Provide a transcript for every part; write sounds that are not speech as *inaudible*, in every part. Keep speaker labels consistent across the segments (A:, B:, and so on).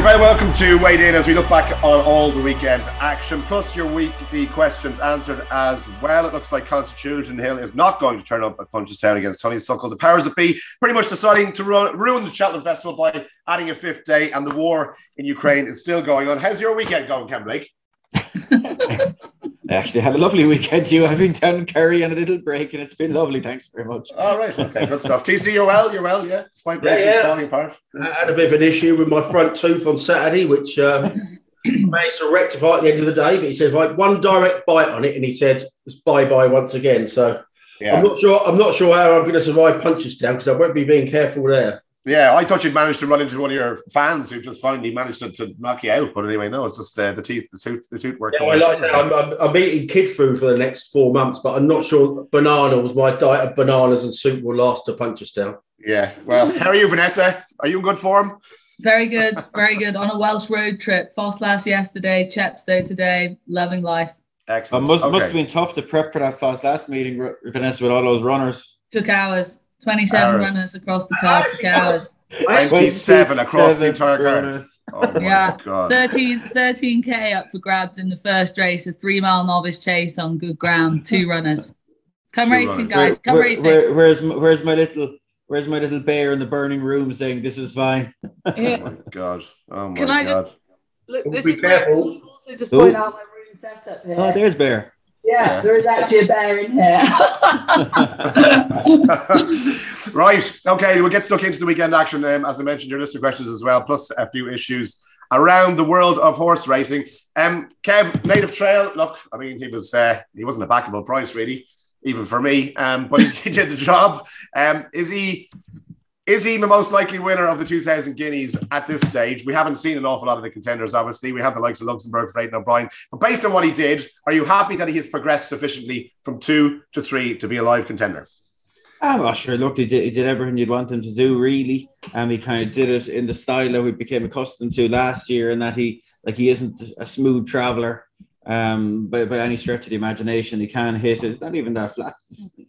A: you're very welcome to Weighed In as we look back on all the weekend action, plus your weekly questions answered as well. It looks like Constitution Hill is not going to turn up at Punchestown against Honeysuckle. The powers that be pretty much deciding to run, ruin the Cheltenham Festival by adding a fifth day, and the war in Ukraine is still going on. How's your weekend going, Kev Blake? *laughs*
B: I actually had a lovely weekend. You having down in Kerry and a little break, and it's been lovely. Thanks very much.
A: All right, okay, good stuff. TC, you're well. You're well, yeah. Despite
C: Yeah, yeah.
A: falling apart.
C: I had a bit of an issue with my front tooth on Saturday, which um, *coughs* managed to rectify at the end of the day. But he said if I one direct bite on it, and he said it's bye bye once again. So
A: Yeah,
C: I'm not sure. I'm not sure how I'm going to survive Punchestown because I won't be being careful there.
A: Yeah. I thought you'd managed to run into one of your fans who just finally managed to, to knock you out. But anyway, no, it's just uh, the teeth, the tooth, the tooth working.
C: Yeah, I like that. I'm, I'm, I'm eating kid food for the next four months, but I'm not sure banana was my diet of bananas and soup will last to Punchestown.
A: Yeah. Well, *laughs* how are you, Vanessa? Are you in good form?
D: Very good, very good. On a Welsh road trip. Ffos yesterday, Chepstow today, loving life.
B: It
A: Excellent.
B: must,
A: Okay.
B: must have been tough to prep for that Ffos Las meeting, Vanessa, with all those runners.
D: Took hours. 27
A: Hours.
D: runners across the car, took hours.
A: 27 across the entire card. Oh
D: Yeah.
A: god.
D: 13, 13k up for grabs in the first race, a three mile novice chase on good ground, two runners. Come
A: Two
D: racing,
A: runners.
D: guys. Come
B: Where-
D: racing.
B: where- where's, my, where's my little Where's my little bear in the burning room saying this is fine?
A: Oh my god. Oh my god.
D: Can I
A: god.
D: just- Look,
C: Be
D: this is
C: careful.
D: where I'll also just
B: Ooh.
D: point out my room setup here.
B: Oh, there's bear.
D: Yeah, there is actually a bear in here. *laughs*
A: right. Okay. We'll get stuck into the weekend action. Um, as I mentioned, your list of questions as well, plus a few issues around the world of horse racing. Um, Kev, native trail. Look, I mean, he was uh, he wasn't a backable price really, even for me. Um, but he *laughs* did the job. Um, is he? Is he the most likely winner of the 2000 Guineas at this stage? We haven't seen an awful lot of the contenders, obviously. We have the likes of Luxembourg, for Aidan O'Brien. But based on what he did, are you happy that he has progressed sufficiently from two to three to be a live contender?
B: I'm not sure. Look, he did, he did everything you'd want him to do, really. And he kind of did it in the style that we became accustomed to last year, and that he like he isn't a smooth traveler um, by, by any stretch of the imagination. He can hit it. Not even that flat.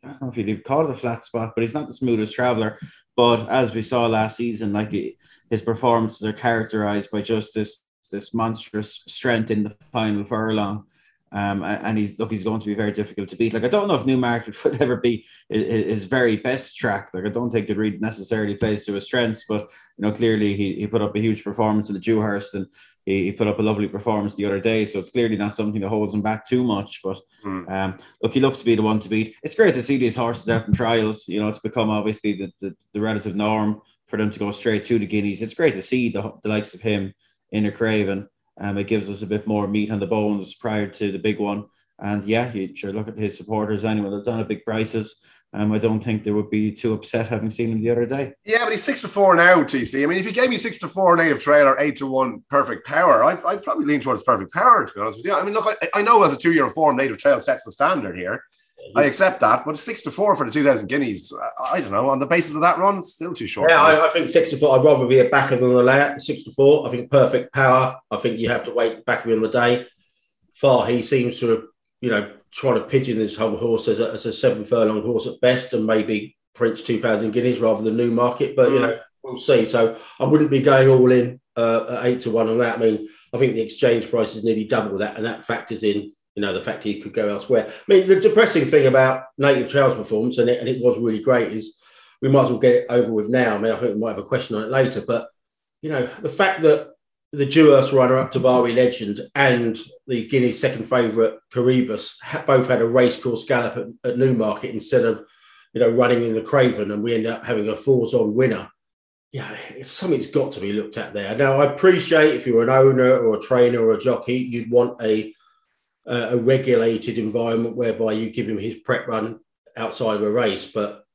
B: I don't know if you'd call it a flat spot, but he's not the smoothest traveler. But as we saw last season, like he, his performances are characterized by just this this monstrous strength in the final furlong. Um, and he's look, he's going to be very difficult to beat. Like I don't know if Newmarket *laughs* would ever be his, his very best track. Like I don't think it really necessarily plays to his strengths, but you know clearly he, he put up a huge performance in the Dewhurst and he, he put up a lovely performance the other day. So it's clearly not something that holds him back too much. But
A: Hmm.
B: um, look, he looks to be the one to beat. It's great to see these horses out in trials. You know, it's become obviously the, the, the relative norm for them to go straight to the Guineas. It's great to see the, the likes of him in a Craven. Um, it gives us a bit more meat on the bones prior to the big one. And yeah, you sure look at his supporters anyway. That's on a big prices. Um, I don't think they would be too upset having seen him the other day.
A: Yeah, but he's six to four now, TC. I mean, if you gave me six to four native trail or eight to one perfect power, I'd, I'd probably lean towards perfect power, to be honest with you. I mean, look, I, I know as a two year form, native trail sets the standard here. I accept that, but six to four for the 2000 Guineas, I, I don't know. On the basis of that run, still too short.
C: Yeah, I, I think six to four. I'd rather be a backer than a layout. Six to four. I think perfect power. I think you have to wait back in the day. Far he seems to have, you know, try to pigeon this whole horse as a, as a seven furlong horse at best, and maybe Prince two thousand guineas rather than Newmarket. But you know, we'll see. So I wouldn't be going all in uh, at eight to one on that. I mean, I think the exchange price is nearly double that, and that factors in. You know, the fact he could go elsewhere. I mean, the depressing thing about Native Trails performance, and it, and it was really great, is we might as well get it over with now. I mean, I think we might have a question on it later, but you know, the fact that the Dewhurst runner up to Dubawi Legend and the Guineas second favourite Coroebus both had a racecourse gallop at, at Newmarket instead of you know running in the Craven, and we end up having a fours on winner. Yeah, something's got to be looked at there. Now, I appreciate if you're an owner or a trainer or a jockey, you'd want a a a regulated environment whereby you give him his prep run outside of a race, but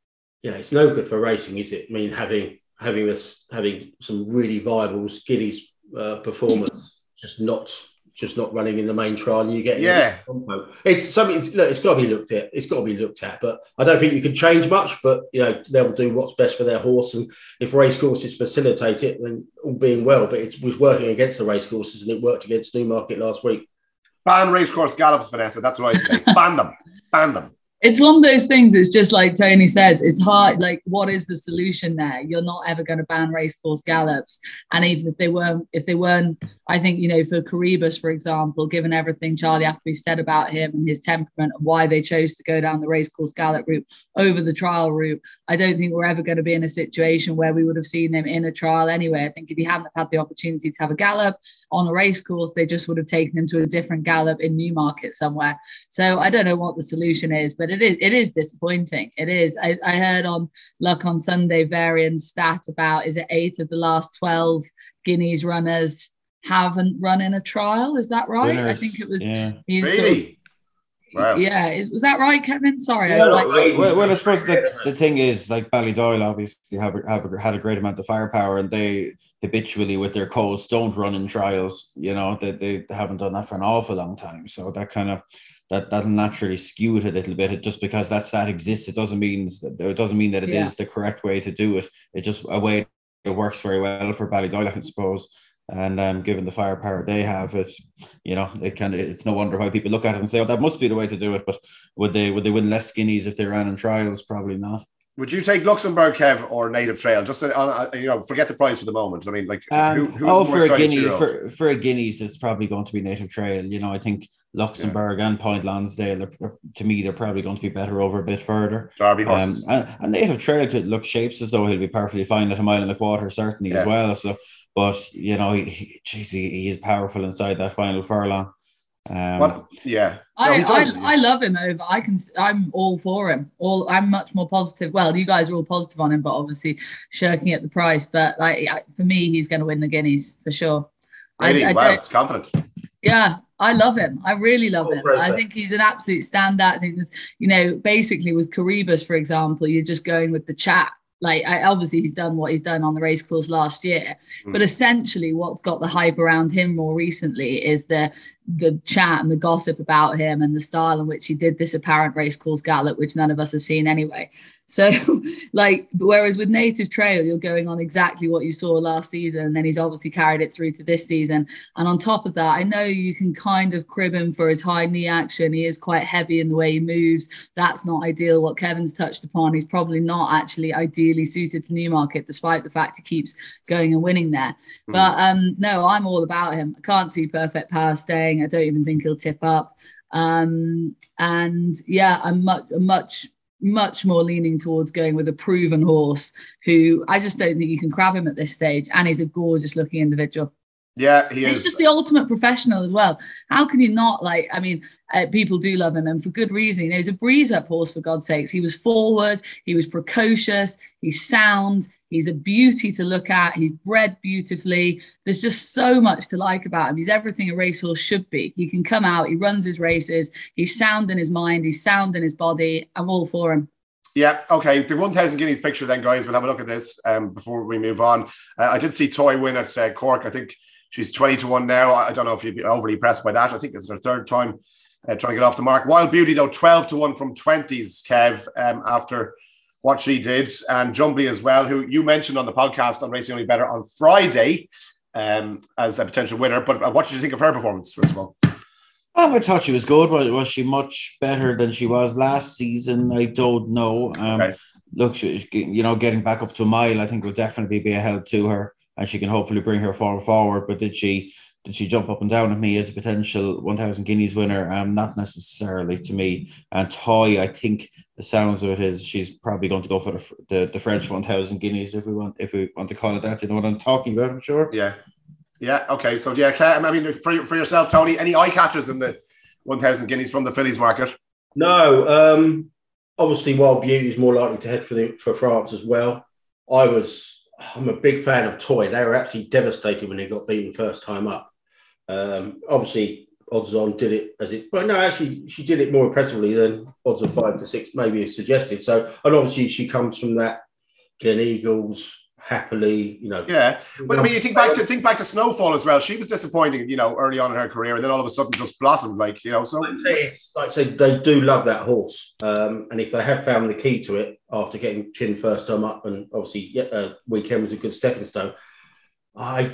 C: you know, it's no good for racing, is it? I mean, having having this having some really viable Guineas uh, performance, just not just not running in the main trial, and you get
A: Yeah.
C: it's something. It's, look, it's got to be looked at. It's got to be looked at, but I don't think you can change much. But you know, they'll do what's best for their horse, and if race courses facilitate it, then all being well. But it was working against the race courses, and it worked against Newmarket last week.
A: Ban racecourse gallops, Vanessa. That's what I say. Ban them. Ban them.
D: It's one of those things it's just like tony says it's hard like what is the solution there? You're not ever going to ban racecourse gallops. And even if they weren't if they weren't i think you know for Coroebus for example given everything charlie appleby said about him and his temperament and why they chose to go down the racecourse gallop route over the trial route i don't think we're ever going to be in a situation where we would have seen him in a trial anyway. I think if he hadn't had the opportunity to have a gallop on a racecourse they just would have taken him to a different gallop in newmarket somewhere. So i don't know what the solution is but it is it is disappointing. It is. I, I heard on Luck on Sunday variant stat about is it eight of the last twelve Guineas runners haven't run in a trial? Is that right?
B: Winners,
D: I think it was.
B: yeah.
D: he's sort of-
A: Really? Wow.
D: yeah, is, was that right, Kevin? Sorry, I
C: Yeah,
D: was
C: like-
D: like,
B: Well, well, I suppose the, the thing is, like Ballydoyle obviously have, have had a great amount of firepower, and they habitually with their codes don't run in trials. You know, they, they, they haven't done that for an awful long time, so that kind of that that'll naturally skew it a little bit. It, just because that stat exists, it doesn't mean that it doesn't mean that it is
D: Yeah.
B: the correct way to do it. It just a way it works very well for Ballydoyle, I suppose. And um, given the firepower they have, it you know it can. it's no wonder why people look at it and say, "Oh, that must be the way to do it." But would they would they win less Guineas if they ran in trials? Probably not.
A: Would you take Luxembourg, Kev, or Native Trail? Just uh, on, uh, you know, forget the price for the moment. I mean, like,
B: Um,
A: who, who's
B: oh,
A: more
B: for a guinea, for, for a guineas, it's probably going to be Native Trail. You know, I think Luxembourg and Point Lonsdale, are, are- to me, they're probably going to be better over a bit further.
A: Derby
B: Um, and, and Native Trail could look shapes as though he'll be perfectly fine at a mile and a quarter, certainly as well. So, but you know, he, he, geez, he, he is powerful inside that final furlong. Um,
A: what? Yeah. No,
D: I,
A: he.
D: I, I love him over. I can. I'm all for him. All I'm much more positive. Well, you guys are all positive on him, but obviously shirking at the price. But like for me, he's going to win the guineas for sure. I-
A: really?
D: I
A: wow,
D: don't-
A: it's confident.
D: Yeah, I love him. I really love him. I think he's an absolute standout. I think there's, you know, basically with Coroebus, for example, you're just going with the chat. Like, I, obviously, he's done what he's done on the race course last year, but essentially, what's got the hype around him more recently is the the chat and the gossip about him and the style in which he did this apparent race course gallop, which none of us have seen anyway. *laughs* So, like, whereas with Native Trail, you're going on exactly what you saw last season, and then he's obviously carried it through to this season. And on top of that, I know you can kind of crib him for his high knee action. He is quite heavy in the way he moves. That's not ideal. What Kevin's touched upon, he's probably not actually ideally suited to Newmarket, despite the fact he keeps going and winning there.
A: Hmm.
D: But um, no, I'm all about him. I can't see perfect power staying. I don't even think he'll tip up. Um, and yeah, I'm much, much, much more leaning towards going with a proven horse who I just don't think you can crab him at this stage. And he's a gorgeous looking individual.
A: Yeah, he is.
D: He's
A: is.
D: just the ultimate professional as well. How can you not like? I mean, uh, people do love him, and for good reason. He's a breeze up horse for God's sakes. He was forward. He was precocious. He's sound. He's a beauty to look at. He's bred beautifully. There's just so much to like about him. He's everything a racehorse should be. He can come out. He runs his races. He's sound in his mind. He's sound in his body. I'm all for him.
A: Yeah, okay. The 1,000 guineas picture, then, guys. We'll have a look at this um, before we move on. Uh, I did see Toy win at uh, Cork. I think she's 20 to 1 now. I don't know if you'd be overly impressed by that. I think it's her third time uh, trying to get off the mark. Wild Beauty, though, 12 to 1 from 20s, Kev, um, after what she did. And Jumbly as well, who you mentioned on the podcast on Racing Only Better on Friday um, as a potential winner. But uh, what did you think of her performance, first of all?
B: Oh, I thought she was good. Was, was she much better than she was last season? I don't know. Um,
A: Okay.
B: Look, she, you know, getting back up to a mile, I think will definitely be a help to her, and she can hopefully bring her form forward. But did she did she jump up and down at me as a potential one thousand guineas winner? Um, not necessarily to me. And Toy, I think the sounds of it is she's probably going to go for the the, the French one thousand guineas if we want if we want to call it that. You know what I'm talking about? I'm sure.
A: Yeah. Yeah. Okay. So, yeah, I mean, for, for yourself, Tony, any eye catchers in the 1,000 guineas from the fillies market?
C: No, um, obviously Wild Beauty is more likely to head for the for France as well. I was I'm a big fan of Toy. They were absolutely devastated when they got beaten first time up. Um, obviously, odds on did it as it, but no, actually she did it more impressively than odds of five to six maybe suggested. So, and obviously she comes from that Gleneagles happily, you know.
A: Yeah. Well, I mean, you think back to think back to Snowfall as well. She was disappointing, you know, early on in her career, and then all of a sudden just blossomed, like you know. So
C: Like I say, like I say, they do love that horse, um, and if they have found the key to it after getting chin first time up, and obviously yeah, uh, weekend was a good stepping stone. I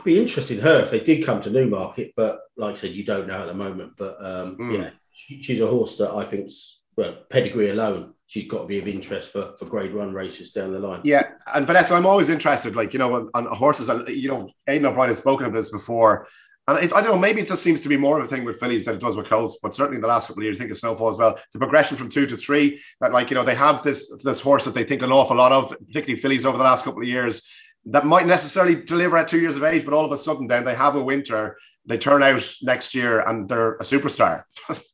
C: I'd be interested in her if they did come to Newmarket, but like I said, you don't know at the moment. But um,
A: Hmm.
C: yeah, she, she's a horse that I think's well, pedigree alone, she's got to be of interest for, for grade one races down the line.
A: Yeah, and Vanessa, I'm always interested, like, you know, on, on horses, you know, Aidan O'Brien has spoken of this before. And it, I don't know, maybe it just seems to be more of a thing with fillies than it does with colts, but certainly in the last couple of years, I think of Snowfall as well. The progression from two to three, that like, you know, they have this this horse that they think an awful lot of, particularly fillies over the last couple of years, that might necessarily deliver at two years of age, but all of a sudden then they have a winter, they turn out next year and they're a superstar. *laughs*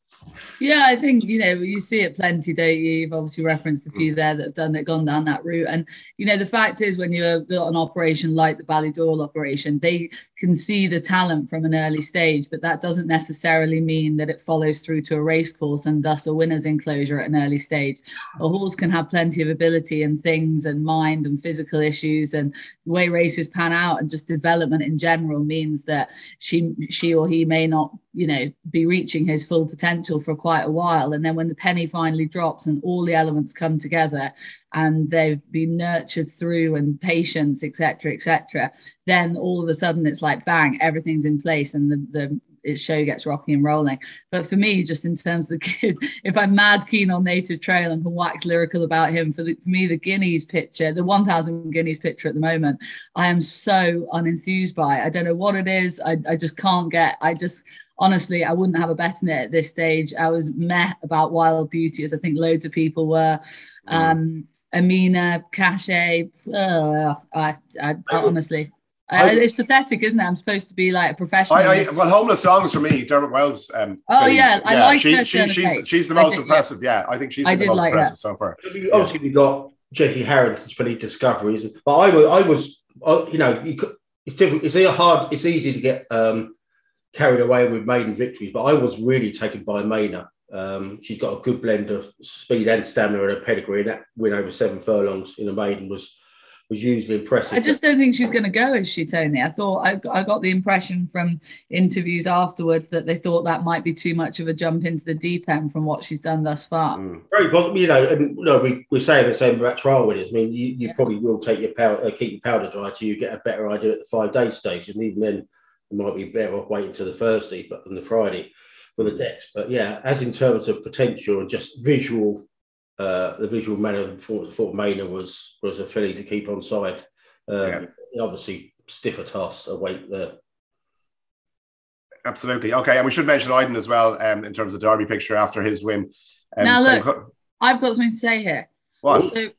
D: Yeah, I think you know you see it plenty, don't you? You've obviously referenced a few mm. there that have done it, gone down that route, and you know the fact is when you've got an operation like the Ballydoyle operation, they can see the talent from an early stage, but that doesn't necessarily mean that it follows through to a race course and thus a winner's enclosure at an early stage. A horse can have plenty of ability and things and mind and physical issues, and the way races pan out and just development in general means that she she or he may not you know be reaching his full potential for quite a while and then when the penny finally drops and all the elements come together and they've been nurtured through and patience etc etc then all of a sudden it's like bang everything's in place and the, the show gets rocking and rolling. But for me, just in terms of the kids, *laughs* if I'm mad keen on Native Trail and can wax lyrical about him, for, the, for me, the Guineas picture, the 1000 Guineas picture at the moment, I am so unenthused by. I don't know what it is. I, I just can't get, I just, honestly, I wouldn't have a bet in it at this stage. I was meh about Wild Beauty, as I think loads of people were. Mm. Um, Amina, Cachet, uh, I, I, I honestly, I, it's pathetic, isn't it? I'm supposed to be like a professional.
A: I, I, well, homeless songs for me, Dermot Weld's. Um,
D: oh yeah, I like
A: she, she, she's, she's the most impressive. Yeah. yeah. I think she's I the most like impressive that. so far.
C: Obviously, we got Jessica Harrington's for the discoveries, but I was, I was, you know, you could, it's difficult. It's hard. It's easy to get um, carried away with maiden victories, but I was really taken by Maina. Um, she's got a good blend of speed and stamina and a pedigree. And that win over seven furlongs in a maiden was was usually impressive.
D: I just don't think she's going to go, is she, Tony? I thought I, I got the impression from interviews afterwards that they thought that might be too much of a jump into the deep end from what she's done thus far.
C: Mm. Very possible, you know. And you know, we we're saying the same about trial winners. I mean, you, you yeah. probably will take your powder, uh, keep your powder dry till you get a better idea at the five day stage, and even then it might be better off waiting to the Thursday, but than the Friday for the decks. But yeah, as in terms of potential and just visual, uh, the visual manner of the performance, I thought Maina was was a filly to keep on side. Um, yeah. Obviously, stiffer toss await there.
A: Absolutely. Okay. And we should mention Iden as well um, in terms of Derby picture after his win.
D: Um, now, look, I've got something to say here.
A: What?
D: So,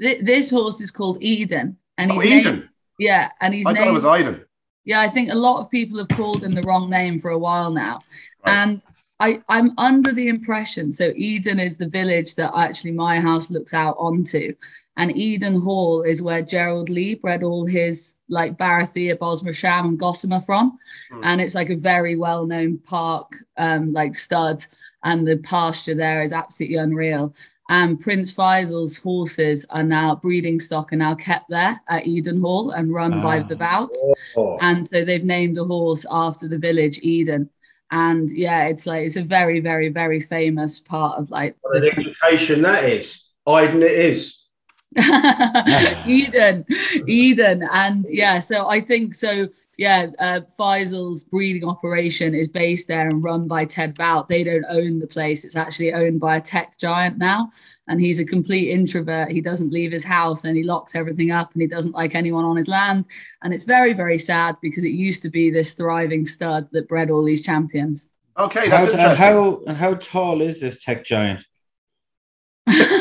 D: th- this horse is called Eydon. And
A: he's oh, Eydon. Named,
D: yeah. And he's
A: I
D: named,
A: thought it was Iden.
D: Yeah, I think a lot of people have called him the wrong name for a while now. Right. And I, I'm under the impression so Eydon is the village that actually my house looks out onto. And Eydon Hall is where Gerald Leigh bred all his like Barathea, Bosra Sham, and Gossamer from. Mm. And it's like a very well-known park, um, like stud, and the pasture there is absolutely unreal and Prince Faisal's horses are now breeding stock are now kept there at Eydon Hall and run by ah. the Voutes. Oh. And so they've named a horse after the village Eydon. And yeah, it's like it's a very, very, very famous part of like
C: what an education that is. Eydon it is. *laughs*
D: Eydon, Eydon, and yeah. So I think so. Yeah, uh, Faisal's breeding operation is based there and run by Ted Voute. They don't own the place; it's actually owned by a tech giant now. And he's a complete introvert. He doesn't leave his house and he locks everything up and he doesn't like anyone on his land. And it's very, very sad because it used to be this thriving stud that bred all these champions.
A: Okay, that's
B: how, interesting. How how tall is this tech giant?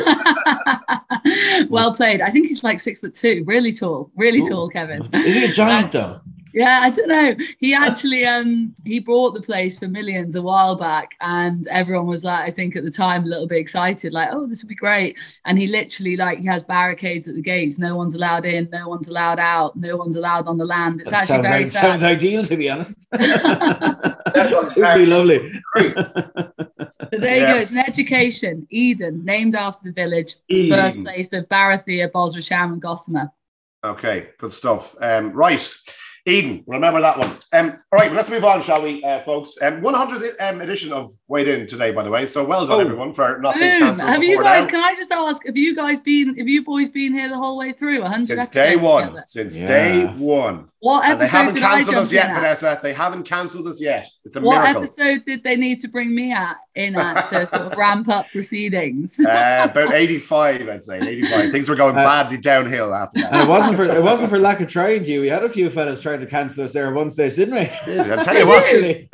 B: *laughs*
D: well played. I think he's like six foot two, really tall, really Ooh. tall, Kevin.
B: Is he a *laughs* giant though?
D: Yeah, I don't know. He actually um he bought the place for millions a while back, and everyone was like, I think at the time a little bit excited, like, oh, this would be great. And he literally like he has barricades at the gates. No one's allowed in, no one's allowed out, no one's allowed on the land. It's that actually very
B: like, sad. sounds ideal to be honest. *laughs* That's would be lovely.
D: So there yeah. you go. It's an education. Eydon, named after the village, Eydon. birthplace of Barathea, Bosra Sham, and Gossamer.
A: Okay, good stuff. Um, right. Eydon, remember that one. Um, all right, well, let's move on, shall we, uh, folks? Um, 100th um, edition of Weighed In today, by the way. So well done,
C: Oh.
A: everyone, for not being cancelled
D: Have you guys?
A: now.
D: Can I just ask? Have you guys been? Have you boys been here the whole way through? 100
A: Since
D: episodes
A: day one.
D: together?
A: Since
B: Yeah.
A: day one.
D: What
A: And they
D: episode
A: haven't
D: did I
A: cancelled us yet. Vanessa. They haven't cancelled us yet. It's a
D: What
A: miracle.
D: episode did they need to bring me at in at to *laughs* sort of ramp up proceedings?
A: Uh, about 85, I'd say. 85. Things were going
B: Uh,
A: badly downhill after that.
B: And it wasn't for it wasn't for lack of trying, Hugh. We had a few fellas trying to cancel us there at one stage, didn't we?
A: I'll tell you what,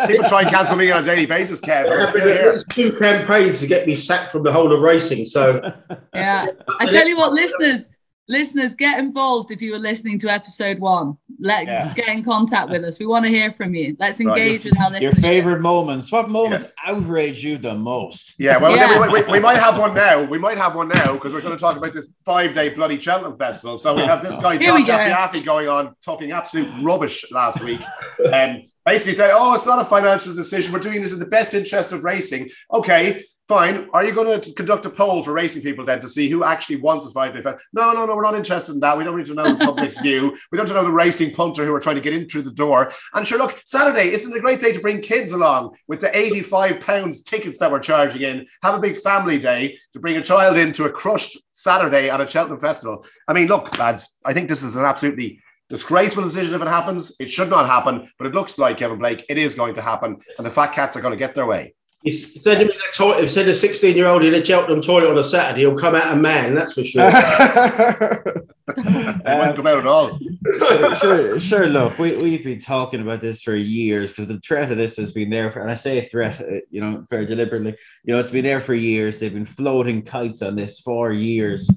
A: people try and cancel me on a daily basis, Kev. I'm still here.
C: There's two campaigns to get me sacked from the whole of racing. So
D: yeah. I tell you what, listeners, listeners, get involved if you were listening to episode one. Let
A: Yeah.
D: get in contact with us. We want to hear from you. Let's
A: Right.
D: engage with our
B: Your
D: listeners.
B: favorite moments. What moments outrage you the most?
A: Yeah, well,
D: Yeah.
A: We, we, we might have one now. We might have one now because we're going to talk about this five day bloody Cheltenham Festival. So we have this guy,
D: Here we
A: Josh
D: go.
A: Apiafi, going on talking absolute rubbish last week. *laughs* Um, basically say, oh, it's not a financial decision. We're doing this in the best interest of racing. Okay, fine. Are you going to conduct a poll for racing people then to see who actually wants a five day festival? No, no, no, we're not interested in that. We don't need to know the public's *laughs* view. We don't need to know the racing punter who are trying to get in through the door. And sure, look, Saturday isn't it a great day to bring kids along with the 85 pounds tickets that we're charging in. Have a big family day to bring a child into a crushed Saturday at a Cheltenham festival. I mean, look, lads, I think this is an absolutely disgraceful decision if it happens. It should not happen, but it looks like Kevin Blake, it is going to happen, and the fat cats are going to get their way.
C: you said him in a toilet. Send a 16 year old in a Cheltenham toilet on a Saturday. He'll come out a man. That's for sure. *laughs*
A: They won't come out at all.
B: sure, sure, sure. Look, we, we've been talking about this for years because the threat of this has been there for, and I say threat, uh, you know, very deliberately. You know, it's been there for years. They've been floating kites on this for years.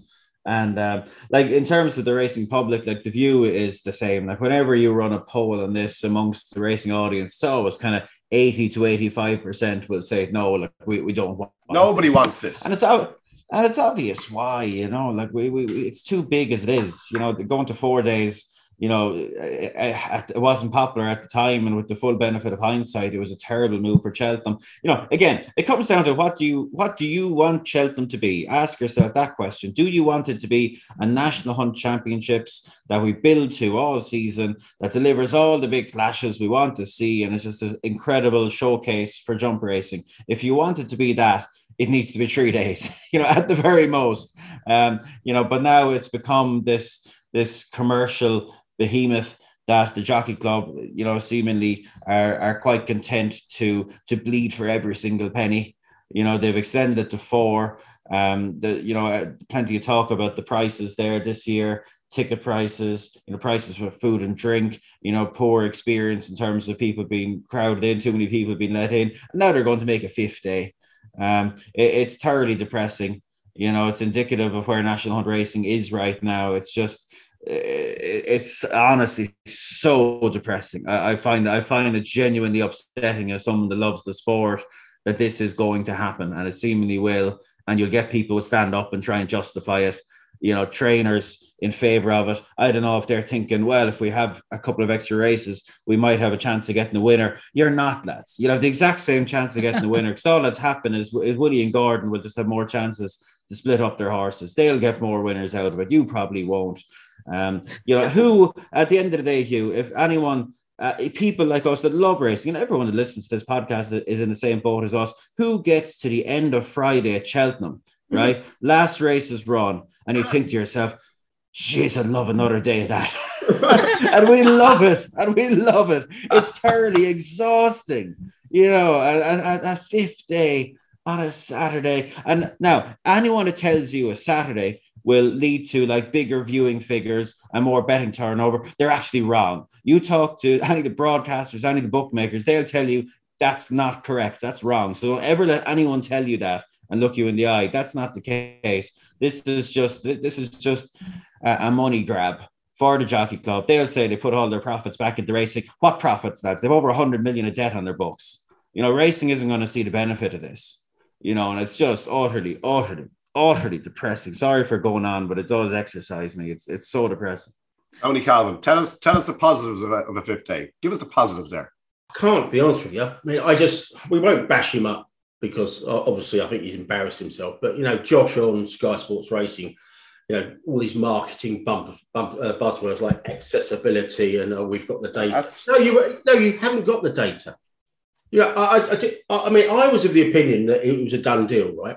B: And um, like in terms of the racing public, like the view is the same. Like whenever you run a poll on this amongst the racing audience, so it's always kind of 80 to 85% will say, no, like we, we don't want
A: Nobody
B: this."
A: wants this.
B: and it's out and it's obvious why you know like we, we we- it's too big as it is you know going to four days you know it, it it wasn't popular at the time and with the full benefit of hindsight it was a terrible move for Cheltenham. You know again it comes down to what do you what do you want Cheltenham to be? Ask yourself that question. Do you want it to be a national hunt championships that we build to all season that delivers all the big clashes we want to see and it's just an incredible showcase for jump racing? If you want it to be that it needs to be three *laughs* days, you know, at the very most. Um, you know, but now it's become this this commercial behemoth that the jockey club, you know, seemingly are are quite content to to bleed for every single penny. You know, they've extended it to four. Um, the you know, uh, plenty of talk about the prices there this year. Ticket prices, you know, prices for food and drink, you know, poor experience in terms of people being crowded in, too many people being let in. And now they're going to make a fifth day. Um, it, it's thoroughly depressing. You know, it's indicative of where National Hunt Racing is right now. It's just, it's honestly so depressing. I, I find I find it genuinely upsetting as someone that loves the sport that this is going to happen, and it seemingly will. And you'll get people who stand up and try and justify it. You know, trainers in favor of it. I don't know if they're thinking, well, if we have a couple of extra races, we might have a chance of getting the winner. You're not, lads. You have the exact same chance of getting the winner *laughs* because all that's happened is Willie and Gordon will just have more chances to split up their horses. They'll get more winners out of it. You probably won't. Um, you know, who at the end of the day, Hugh, if anyone, uh, people like us that love racing, and everyone that listens to this podcast is in the same boat as us, who gets to the end of Friday at Cheltenham, right? Last race is run, and you think to yourself, Jeez, I'd love another day of that. *laughs* and we love it. And we love it. It's thoroughly exhausting, you know, a, a, a fifth day on a Saturday. And now, anyone who tells you a Saturday will lead to like bigger viewing figures and more betting turnover, they're actually wrong. You talk to any of the broadcasters, any of the bookmakers, they'll tell you that's not correct. That's wrong. So don't ever let anyone tell you that and look you in the eye. That's not the case. This is just this is just a, money grab for the jockey club. They'll say they put all their profits back into racing. What profits, lads? They've over 100 million of debt on their books. You know, racing isn't going to see the benefit of this. You know, and it's just utterly, utterly, utterly depressing. Sorry for going on, but it does exercise me. It's it's so depressing.
A: Tony Calvin, tell us tell us the positives of a, of a fifth day. Give us the positives there.
C: I Can't be honest with you. I mean, I just we won't bash him up because uh, obviously I think he's embarrassed himself. But you know, Josh on Sky Sports Racing you know all these marketing bump, bump uh, buzzwords like accessibility and oh, we've got the data.
A: That's-
C: No, you no, you haven't got the data. Yeah, I, I, I, I mean, I was of the opinion that it was a done deal, right?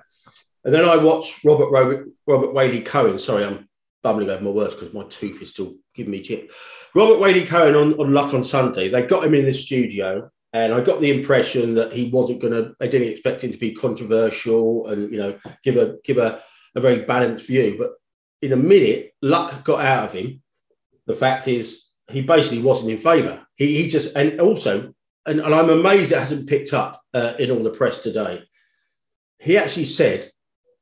C: And then I watched Robert Robert, Robert Waley-Cohen. Sorry, I'm bumbling over my words because my tooth is still giving me jip. Robert Waley-Cohen on, on Luck on Sunday. They got him in the studio, and I got the impression that he wasn't going to. They didn't expect him to be controversial and you know give a give a, a very balanced view. But in a minute, Luck got out of him. The fact is, he basically wasn't in favour. He, he just and also, and, and I'm amazed it hasn't picked up uh, in all the press today. He actually said,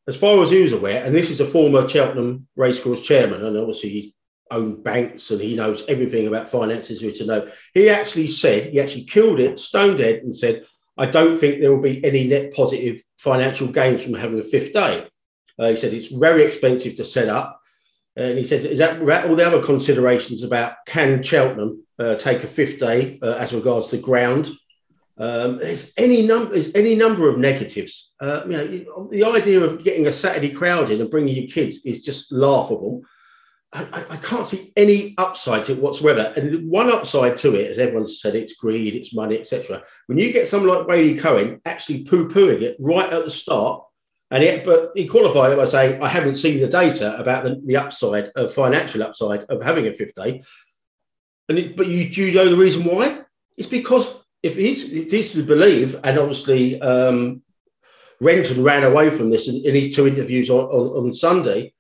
C: as far as he was aware, and this is a former Cheltenham racecourse chairman, and obviously he's owned banks and he knows everything about finances we to know. He actually said, he actually killed it, stone dead, and said, I don't think there will be any net positive financial gains from having a fifth day. Uh, he said it's very expensive to set up. And he said, is that all the other considerations about can Cheltenham uh, take a fifth day uh, as regards the ground? Um, there's any number, any number of negatives. Uh, you know, the idea of getting a Saturday crowd in and bringing your kids is just laughable. I, I- can't see any upside to it whatsoever. And one upside to it, as everyone's said, it's greed, it's money, etc. When you get someone like Waley-Cohen actually poo-pooing it right at the start, and he, but he qualified it by saying, "I haven't seen the data about the, the upside of financial upside of having a fifth day." And it, but you do you know the reason why? It's because if he's it is to believe, and obviously um, Renton ran away from this in, in his two interviews on, on, on Sunday.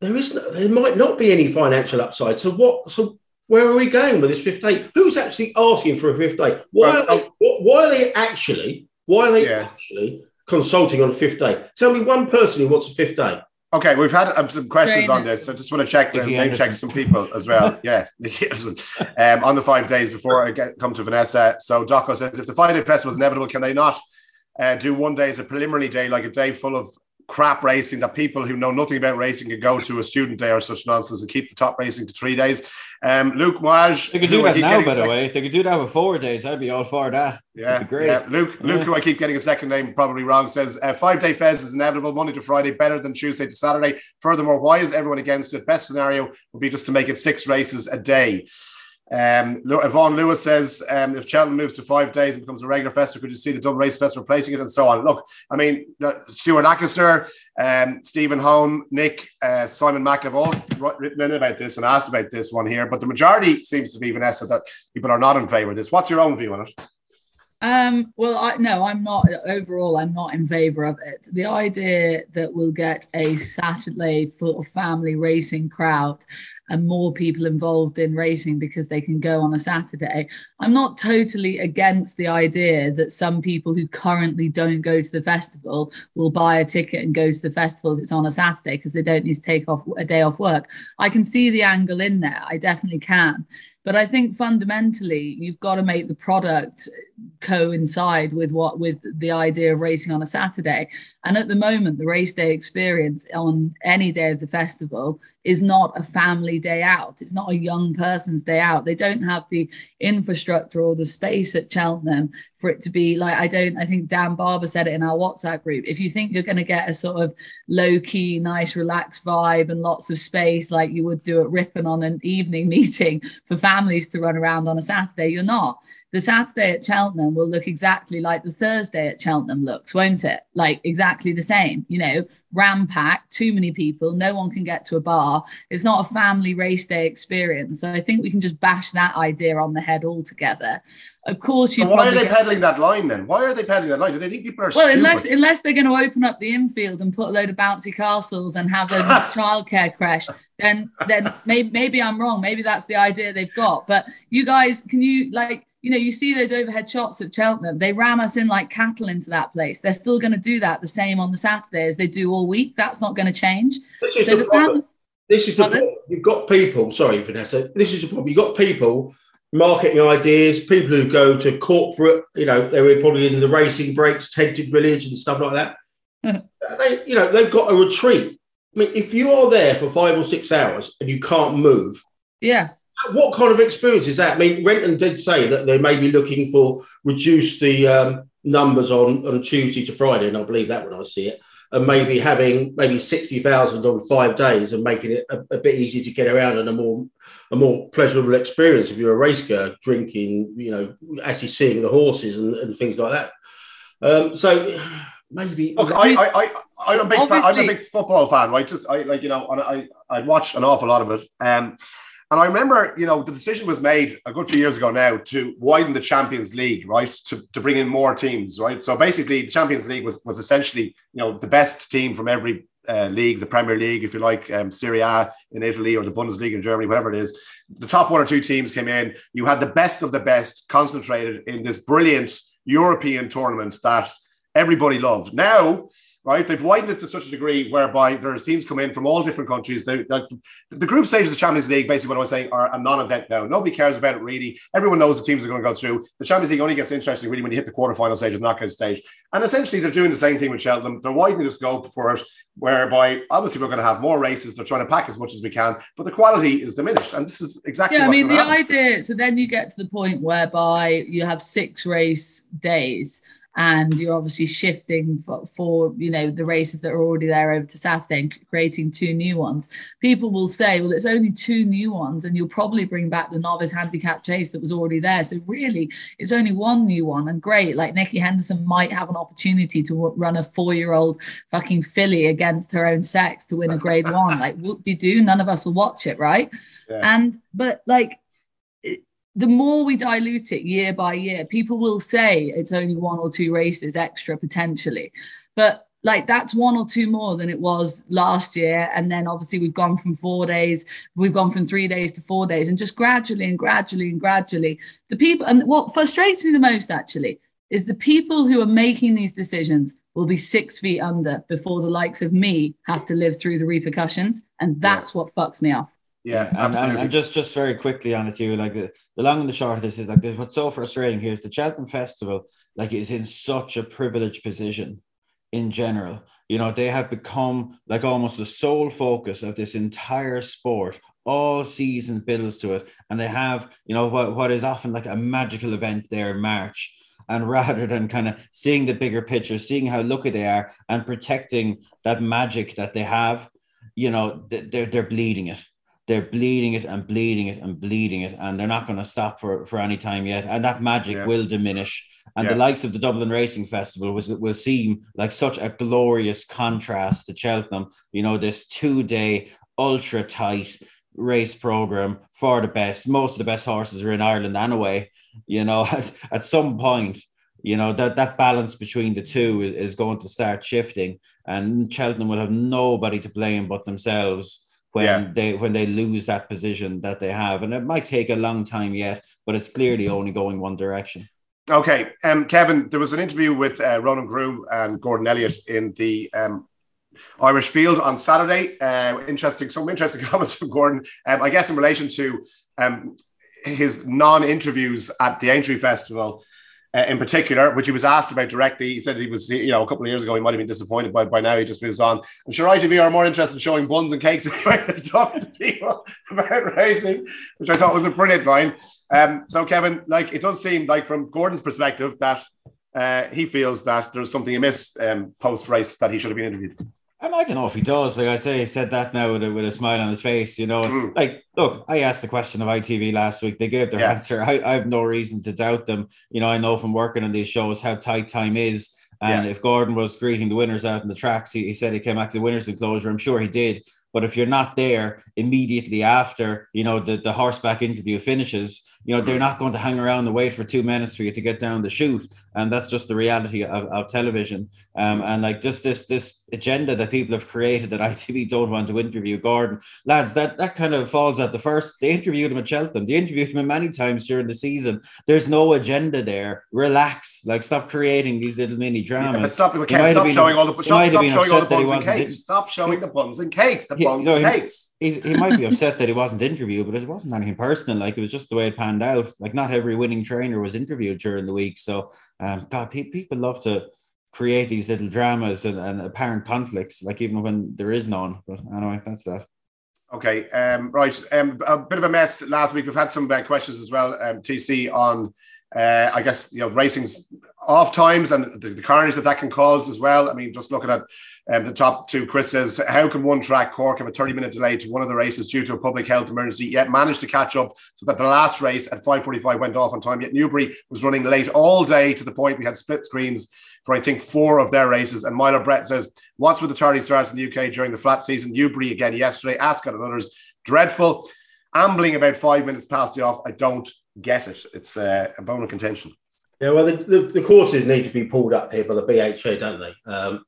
C: There is no, there might not be any financial upside. So what? So where are we going with this fifth day? Who's actually asking for a fifth day? Why are they? Why are they actually? Why are they
A: Yeah.
C: actually consulting on a fifth day? Tell me one person who wants a fifth day.
A: Okay, we've had um, some questions
D: Very
A: on this. So I just want to check,
B: Nicky
A: name check some people as well. *laughs* Yeah, Nicky Henderson. Um, on the five days before I get come to Vanessa. So Doco says, if the five day festival is inevitable, can they not uh, do one day as a preliminary day, like a day full of crap racing that people who know nothing about racing can go to a student day or such nonsense and keep the top racing to three days? Um, Luke Maj,
B: They could do that now, by the way. They could do that with four days. I'd be all for that.
A: Yeah,
B: great.
A: yeah. Luke, Luke,
B: Yeah.
A: who I keep getting a second name probably wrong, says uh, five day fez is inevitable, Monday to Friday, better than Tuesday to Saturday. Furthermore, why is everyone against it? Best scenario would be just to make it six races a day. Um, Yvonne Lewis says um, if Cheltenham moves to five days and becomes a regular festival, could you see the Dublin Race Festival replacing it and so on? Look, I mean, Stuart Lancaster, um, Stephen Home, Nick, uh, Simon Mack have all written in about this and asked about this one here, but the majority seems to be Vanessa that people are not in favour of this. What's your own view on it?
D: Um, well, I no, I'm not overall. I'm not in favour of it. The idea that we'll get a Saturday full of family racing crowd and more people involved in racing because they can go on a Saturday. I'm not totally against the idea that some people who currently don't go to the festival will buy a ticket and go to the festival if it's on a Saturday because they don't need to take off a day off work. I can see the angle in there. I definitely can. But I think fundamentally, you've got to make the product coincide with what with the idea of racing on a Saturday. And at the moment, the race day experience on any day of the festival is not a family day out. It's not a young person's day out. They don't have the infrastructure or the space at Cheltenham for it to be like I don't. I think Dan Barber said it in our WhatsApp group. If you think you're going to get a sort of low key, nice, relaxed vibe and lots of space like you would do at Ripon on an evening *laughs* meeting for families to run around on a Saturday, you're not the Saturday at Cheltenham will look exactly like the Thursday at Cheltenham looks, won't it? Like exactly the same, you know, ram packed, too many people, no one can get to a bar. It's not a family race day experience. So I think we can just bash that idea on the head altogether. Of course, you.
A: Why are
D: probably
A: they
D: get-
A: peddling that line then? Why are they peddling that line? Do they think people are
D: well,
A: stupid?
D: unless unless they're going to open up the infield and put a load of bouncy castles and have a *laughs* childcare creche, then then maybe maybe I'm wrong. Maybe that's the idea they've got. But you guys, can you like you know you see those overhead shots of Cheltenham? They ram us in like cattle into that place. They're still going to do that the same on the Saturday as they do all week. That's not going to change.
C: This is
D: So
C: the problem.
D: fam-
C: This is the
D: Pardon?
C: problem. You've got people, sorry, Vanessa, this is the problem. You've got people marketing ideas, people who go to corporate, you know, they were probably in the racing breaks, tented village and stuff like that. *laughs* they, you know, they've got a retreat. I mean, if you are there for five or six hours and you can't move,
D: Yeah.
C: What kind of experience is that? I mean, Renton did say that they may be looking for reduce the um, numbers on, on Tuesday to Friday, and I believe that when I see it. and maybe having maybe sixty thousand on five days and making it a, a, bit easier to get around and a more a more pleasurable experience if you're a race girl drinking, you know, actually seeing the horses and, and things like that. Um, so maybe.
A: Look, I, I, I, am a big fan, I'm a big football fan, right? Just I like you know, I I watch an awful lot of it. Um, and I remember, you know, the decision was made a good few years ago now to widen the Champions League, right? To, to bring in more teams, right? So basically, the Champions League was, was essentially, you know, the best team from every uh, league, the Premier League, if you like, um, Serie A in Italy or the Bundesliga in Germany, whatever it is. The top one or two teams came in. You had the best of the best concentrated in this brilliant European tournament that everybody loved. Now, right? They've widened it to such a degree whereby there's teams come in from all different countries. They, like, the group stages of the Champions League, basically what I was saying, are a non-event now. Nobody cares about it really. Everyone knows the teams are going to go through. The Champions League only gets interesting really when you hit the quarterfinal stage the knockout stage. And essentially, they're doing the same thing with Cheltenham. They're widening the scope for it, whereby obviously we're going to have more races. They're trying to pack as much as we can, but the quality is diminished. And this is exactly
D: yeah. I mean, the
A: happen.
D: idea. So then you get to the point whereby you have six race days and you're obviously shifting for, for, you know the races that are already there over to Saturday and creating two new ones. People will say, well, it's only two new ones, and you'll probably bring back the novice handicap chase that was already there. So really, it's only one new one, and great. Like Nicky Henderson might have an opportunity to run a four-year-old fucking filly against her own sex to win a Grade One. Like, whoop-de-doo none of us will watch it, right? Yeah. And but like the more we dilute it year by year, people will say it's only one or two races extra potentially. But like that's one or two more than it was last year. And then obviously we've gone from four days, we've gone from three days to four days, and just gradually and gradually and gradually, the people and what frustrates me the most actually is the people who are making these decisions will be six feet under before the likes of me have to live through the repercussions. And that's yeah. what fucks me off.
A: Yeah,
B: and, and, and, just just very quickly on it, you like the, the long and the short of this is like what's so frustrating here is the Cheltenham Festival like is in such a privileged position in general. You know, they have become like almost the sole focus of this entire sport. All season builds to it, and they have you know what what is often like a magical event there in March. And *laughs* rather than kind of seeing the bigger picture, seeing how lucky they are, and protecting that magic that they have, you know, they're they're bleeding it they're bleeding it and bleeding it and bleeding it, and they're not going to stop for, for any time yet. And that magic yeah. will diminish. And yeah. the likes of the Dublin Racing Festival was will seem like such a glorious contrast to Cheltenham. You know, this two day ultra tight race program for the best. Most of the best horses are in Ireland anyway. You know, *laughs* at, at some point, you know that that balance between the two is going to start shifting, and Cheltenham will have nobody to blame but themselves when yeah. they when they lose that position that they have, and it might take a long time yet, but it's clearly only going one direction.
A: Okay, um, Kevin, there was an interview with uh, Ronan Groome and Gordon Elliott in the um, Irish Field on Saturday. Uh, interesting, some interesting *laughs* comments from Gordon. Um, I guess in relation to um, his non-interviews at the Aintree Festival uh, in particular, which he was asked about directly. He said he was, you know, a couple of years ago, he might have been disappointed, but by now he just moves on. I'm sure ITV are more interested in showing buns and cakes *laughs* than talking to people *laughs* about racing, which I thought was a brilliant line. Um, so, Kevin, like it does seem like from Gordon's perspective that uh, he feels that there's something amiss um, post race that he should have been interviewed.
B: I don't know if he does. Like I say, he said that now with a, with a smile on his face. You know, mm. like look, I asked the question of ITV last week. They gave their yeah. answer. I, I have no reason to doubt them. You know, I know from working on these shows how tight time is. And yeah. if Gordon was greeting the winners out in the tracks, he, he said he came back to the winners enclosure. I'm sure he did. But if you're not there immediately after, you know, the, the horseback interview finishes, you know, they're not going to hang around and wait for two minutes for you to get down the chute. And that's just the reality of, of television. Um, and like just this this agenda that people have created that *laughs* ITV don't want to interview Gordon. Lads, that, that kind of falls at the first. They interviewed him at Cheltenham. They interviewed him many times during the season. There's no agenda there. Relax. Like stop creating these little mini dramas. Yeah,
A: but stop, we can't stop showing all the stop, stop showing all the buns and cakes. Stop showing the buns and cakes. The buns and cakes
B: he might be upset that he wasn't interviewed, but it wasn't anything personal. Like it was just the way it panned out. Like not every winning trainer was interviewed during the week. So, um, God, pe- people love to create these little dramas and, and apparent conflicts, like even when there is none. But anyway, that's that.
A: Okay, um, right. Um, a bit of a mess last week. We've had some uh, questions as well, um, TC, on uh, I guess you know racing's off times and the, the carnage that that can cause as well. I mean, just looking at um, the top two, Chris says, How can one track Cork have a 30 minute delay to one of the races due to a public health emergency, yet managed to catch up so that the last race at 5.45 went off on time? Yet Newbury was running late all day to the point we had split screens for, I think, four of their races. And Myler Brett says, What's with the tardy starts in the UK during the flat season? Newbury again yesterday, Ascot and others. Dreadful. Ambling about five minutes past the off. I don't get it. It's uh, a bone of contention.
C: Yeah, well, the, the, the, courses need to be pulled up here by the BHA, don't they? Um,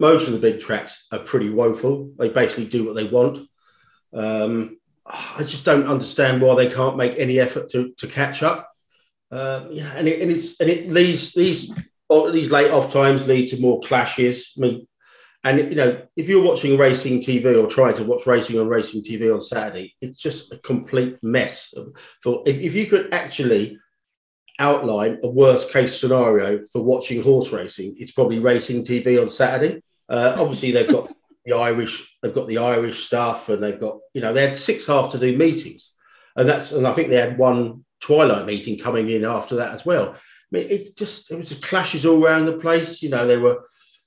C: most of the big tracks are pretty woeful. They basically do what they want. Um, I just don't understand why they can't make any effort to, to catch up. Uh, yeah, and, it, and it's and it these these these late off times lead to more clashes. I mean, and you know, if you're watching racing TV or trying to watch racing on racing TV on Saturday, it's just a complete mess. For if, if you could actually outline a worst case scenario for watching horse racing, it's probably racing TV on Saturday. Uh, obviously, they've got *laughs* the Irish, they've got the Irish stuff, and they've got you know they had six afternoon meetings, and that's and I think they had one twilight meeting coming in after that as well. I mean, it's just it was clashes all around the place. You know, they were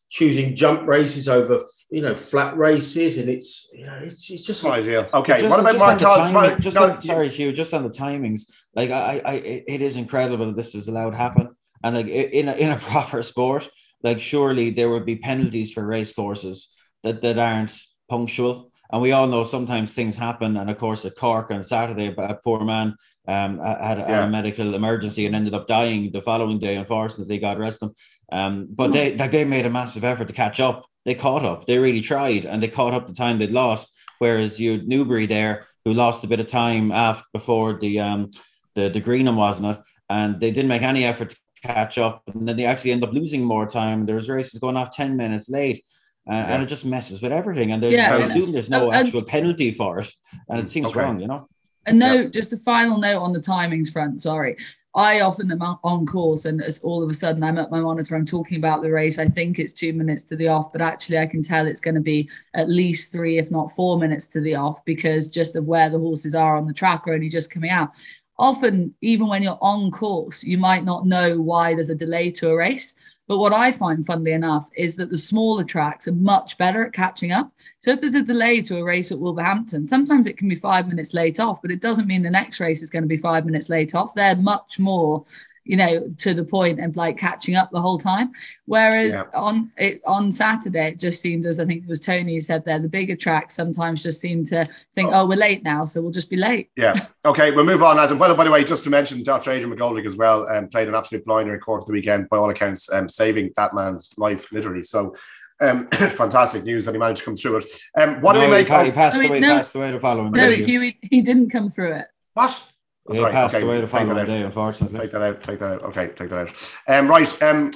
C: choosing jump races over you know flat races, and it's you know it's, it's just
A: not ideal. Okay,
B: just,
A: what about Mark
B: Timing, just on, sorry, Hugh, just on the timings. Like I, I, it is incredible this is allowed to happen, and like in a, in a *laughs* proper sport, like surely there would be penalties for race courses that that aren't punctual. And we all know sometimes things happen. And of course, at Cork on Saturday, a poor man um, had, yeah. a medical emergency and ended up dying the following day. Unfortunately, God rest him. Um, but they they made a massive effort to catch up. They caught up. They really tried, and they caught up the time they'd lost. Whereas you Newbury there, who lost a bit of time after before the um the the Greenham wasn't it, and they didn't make any effort to catch up, and then they actually end up losing more time. There's races going off ten minutes late. Uh, yeah. And it just messes with everything, and there's, yeah, I assume there's no actual penalty for it, and it seems okay. wrong, you know.
D: A note, just a final note on the timings front. Sorry, I often am on course, and as all of a sudden I'm at my monitor, I'm talking about the race. I think it's two minutes to the off, but actually I can tell it's going to be at least three, if not four minutes to the off, because just of where the horses are on the track are only just coming out. Often, even when you're on course, you might not know why there's a delay to a race. But what I find, funnily enough, is that the smaller tracks are much better at catching up. So if there's a delay to a race at Wolverhampton, sometimes it can be five minutes late off, but it doesn't mean the next race is going to be five minutes late off. They're much more you know, to the point and like catching up the whole time. Whereas yeah. on it on Saturday, it just seemed as I think it was Tony who said there, the bigger tracks sometimes just seem to think, oh, oh we're late now, so we'll just be late.
A: Yeah. Okay, we'll move on. As well, by the way, just to mention, Dr. Adrian McGoldrick as well, um, played an absolute blinder in Cork of the weekend, by all accounts, um, saving that man's life literally. So um, *coughs* fantastic news that he managed to come through it. Um, what
B: no,
A: do we make?
B: He, of- passed away. No, passed away the following.
D: No, he, he didn't come through it.
A: What?
B: Oh, he passed okay, away the following day, unfortunately.
A: Take that out. Take that out. Okay, take that out. Um, right. Um,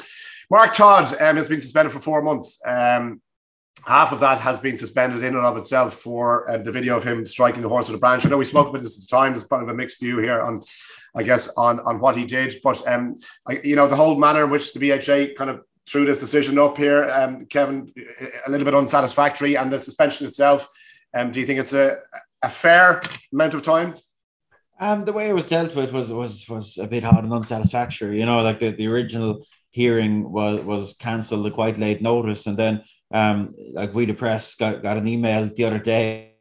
A: Mark Todd um, has been suspended for four months. Um, half of that has been suspended in and of itself for uh, the video of him striking the horse with a branch. I know we spoke about this at the time. There's kind of a mixed view here on, I guess, on on what he did. But um, I, you know, the whole manner in which the BHA kind of threw this decision up here, um, Kevin, a little bit unsatisfactory, and the suspension itself. Um, do you think it's a, a fair amount of time?
B: Um, the way it was dealt with was was was a bit hard and unsatisfactory. You know, like the, the original hearing was was cancelled at quite late notice, and then um, like we the press got, got an email the other day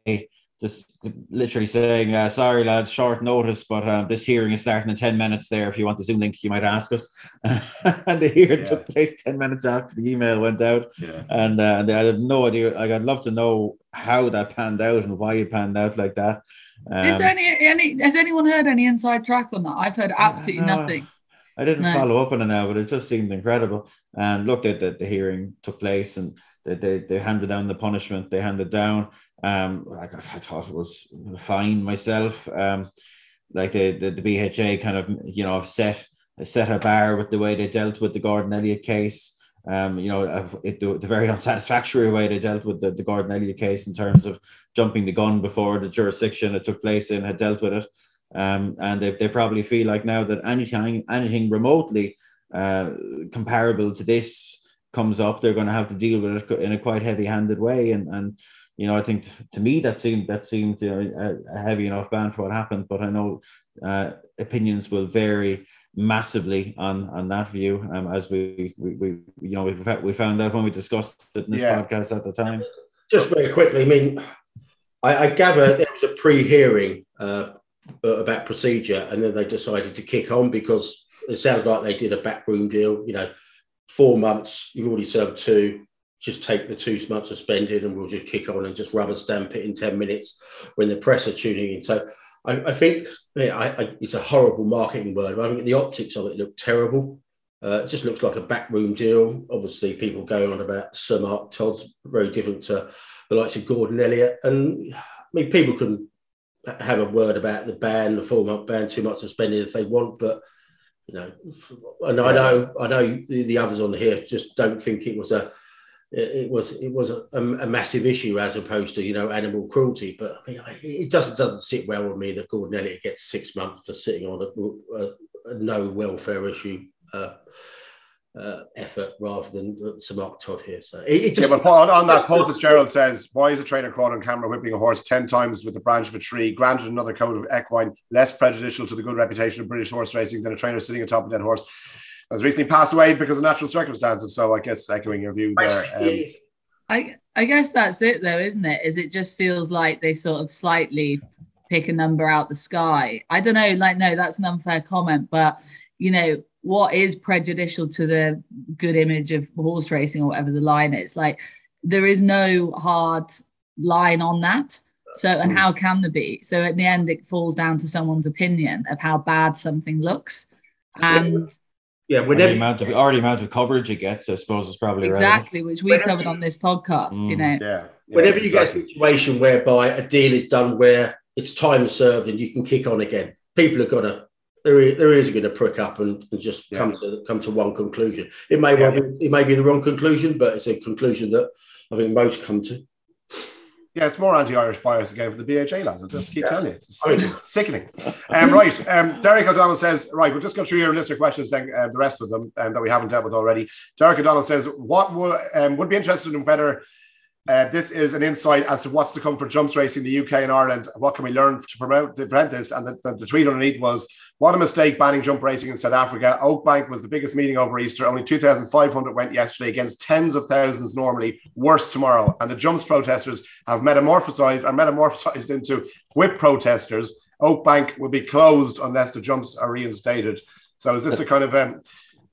B: just literally saying, uh, "Sorry, lads, short notice, but uh, this hearing is starting in ten minutes. There, if you want the Zoom link, you might ask us." *laughs* and the hearing yeah. took place ten minutes after the email went out, yeah. and uh, I had no idea. Like, I'd love to know how that panned out and why it panned out like that.
D: Um, Is there any, any has anyone heard any inside track on that? I've heard absolutely nothing.
B: I didn't no. follow up on it now, but it just seemed incredible. And looked at the, the hearing took place and they, they, they handed down the punishment. They handed down. Um, like I thought it was fine myself. Um, like the, the, the BHA kind of you know set set a bar with the way they dealt with the Gordon Elliott case um, you know, it, the, the, very *laughs* unsatisfactory way they dealt with the, the Gordon Elliott case in terms of jumping the gun before the jurisdiction it took place in had dealt with it. Um, and they, they probably feel like now that anything, anything remotely uh, comparable to this comes up, they're going to have to deal with it in a quite heavy handed way. And, and, you know, I think to me that seemed that seemed you know, a heavy enough ban for what happened, but I know uh, opinions will vary massively on on that view um, as we, we, we you know we, we found out when we discussed it in this yeah. podcast at the time
C: just very quickly i mean i, I gather there was a pre-hearing uh, about procedure and then they decided to kick on because it sounded like they did a backroom deal you know four months you've already served two just take the two months suspended and we'll just kick on and just rubber stamp it in 10 minutes when the press are tuning in so I, I think I, I, it's a horrible marketing word, but I think the optics of it look terrible. Uh, it just looks like a backroom deal. Obviously, people going on about Sir Mark Todd's very different to the likes of Gordon Elliott. And I mean, people can have a word about the ban, the four month ban, two months suspended if they want, but you know, and I know, I know the others on here just don't think it was a it was it was a, a, massive issue as opposed to you know animal cruelty. But I mean, it doesn't doesn't sit well with me that Gordon Elliott gets six months for sitting on a, a, a no welfare issue uh, uh, effort rather than some Mark Todd here. So it, it
A: just, yeah, but on, on that, Paul Fitzgerald says, "Why is a trainer caught on camera whipping a horse ten times with the branch of a tree? Granted, another coat of equine less prejudicial to the good reputation of British horse racing than a trainer sitting atop a dead horse." Has recently passed away because of natural circumstances. So I guess echoing your view there. Um,
D: I I guess that's it though, isn't it? Is it just feels like they sort of slightly pick a number out the sky. I don't know, like no, that's an unfair comment, but you know, what is prejudicial to the good image of horse racing or whatever the line is? Like there is no hard line on that. So, and hmm. how can there be? So, at the end, it falls down to someone's opinion of how bad something looks. And
C: yeah, whenever
B: the amount of already amount of coverage it gets, I suppose is probably
D: exactly which we whenever, covered on this podcast. Mm, you know,
A: yeah.
C: yeah whenever you get a situation whereby a deal is done where it's time served and you can kick on again, people are gonna there is, there is going to prick up and, and just yeah. come to come to one conclusion. It may well be, it may be the wrong conclusion, but it's a conclusion that I think most come to.
A: Yeah, it's more anti-Irish bias again for the BHA lads. I'll just keep yeah. telling you, it's sickening. sickening. Um, right, um, Derek O'Donnell says, right, we'll just go through your list of questions, then uh, the rest of them um, that we haven't dealt with already. Derek O'Donnell says, what would um, would be interested in whether uh, this is an insight as to what's to come for jumps racing in the UK and Ireland. What can we learn to promote, to prevent this? And the, the, the, tweet underneath was, "What a mistake banning jump racing in South Africa. Oakbank was the biggest meeting over Easter. Only 2,500 went yesterday against tens of thousands normally. Worse tomorrow. And the jumps protesters have metamorphosized are metamorphosized into whip protesters. Oakbank will be closed unless the jumps are reinstated. So is this a kind of um,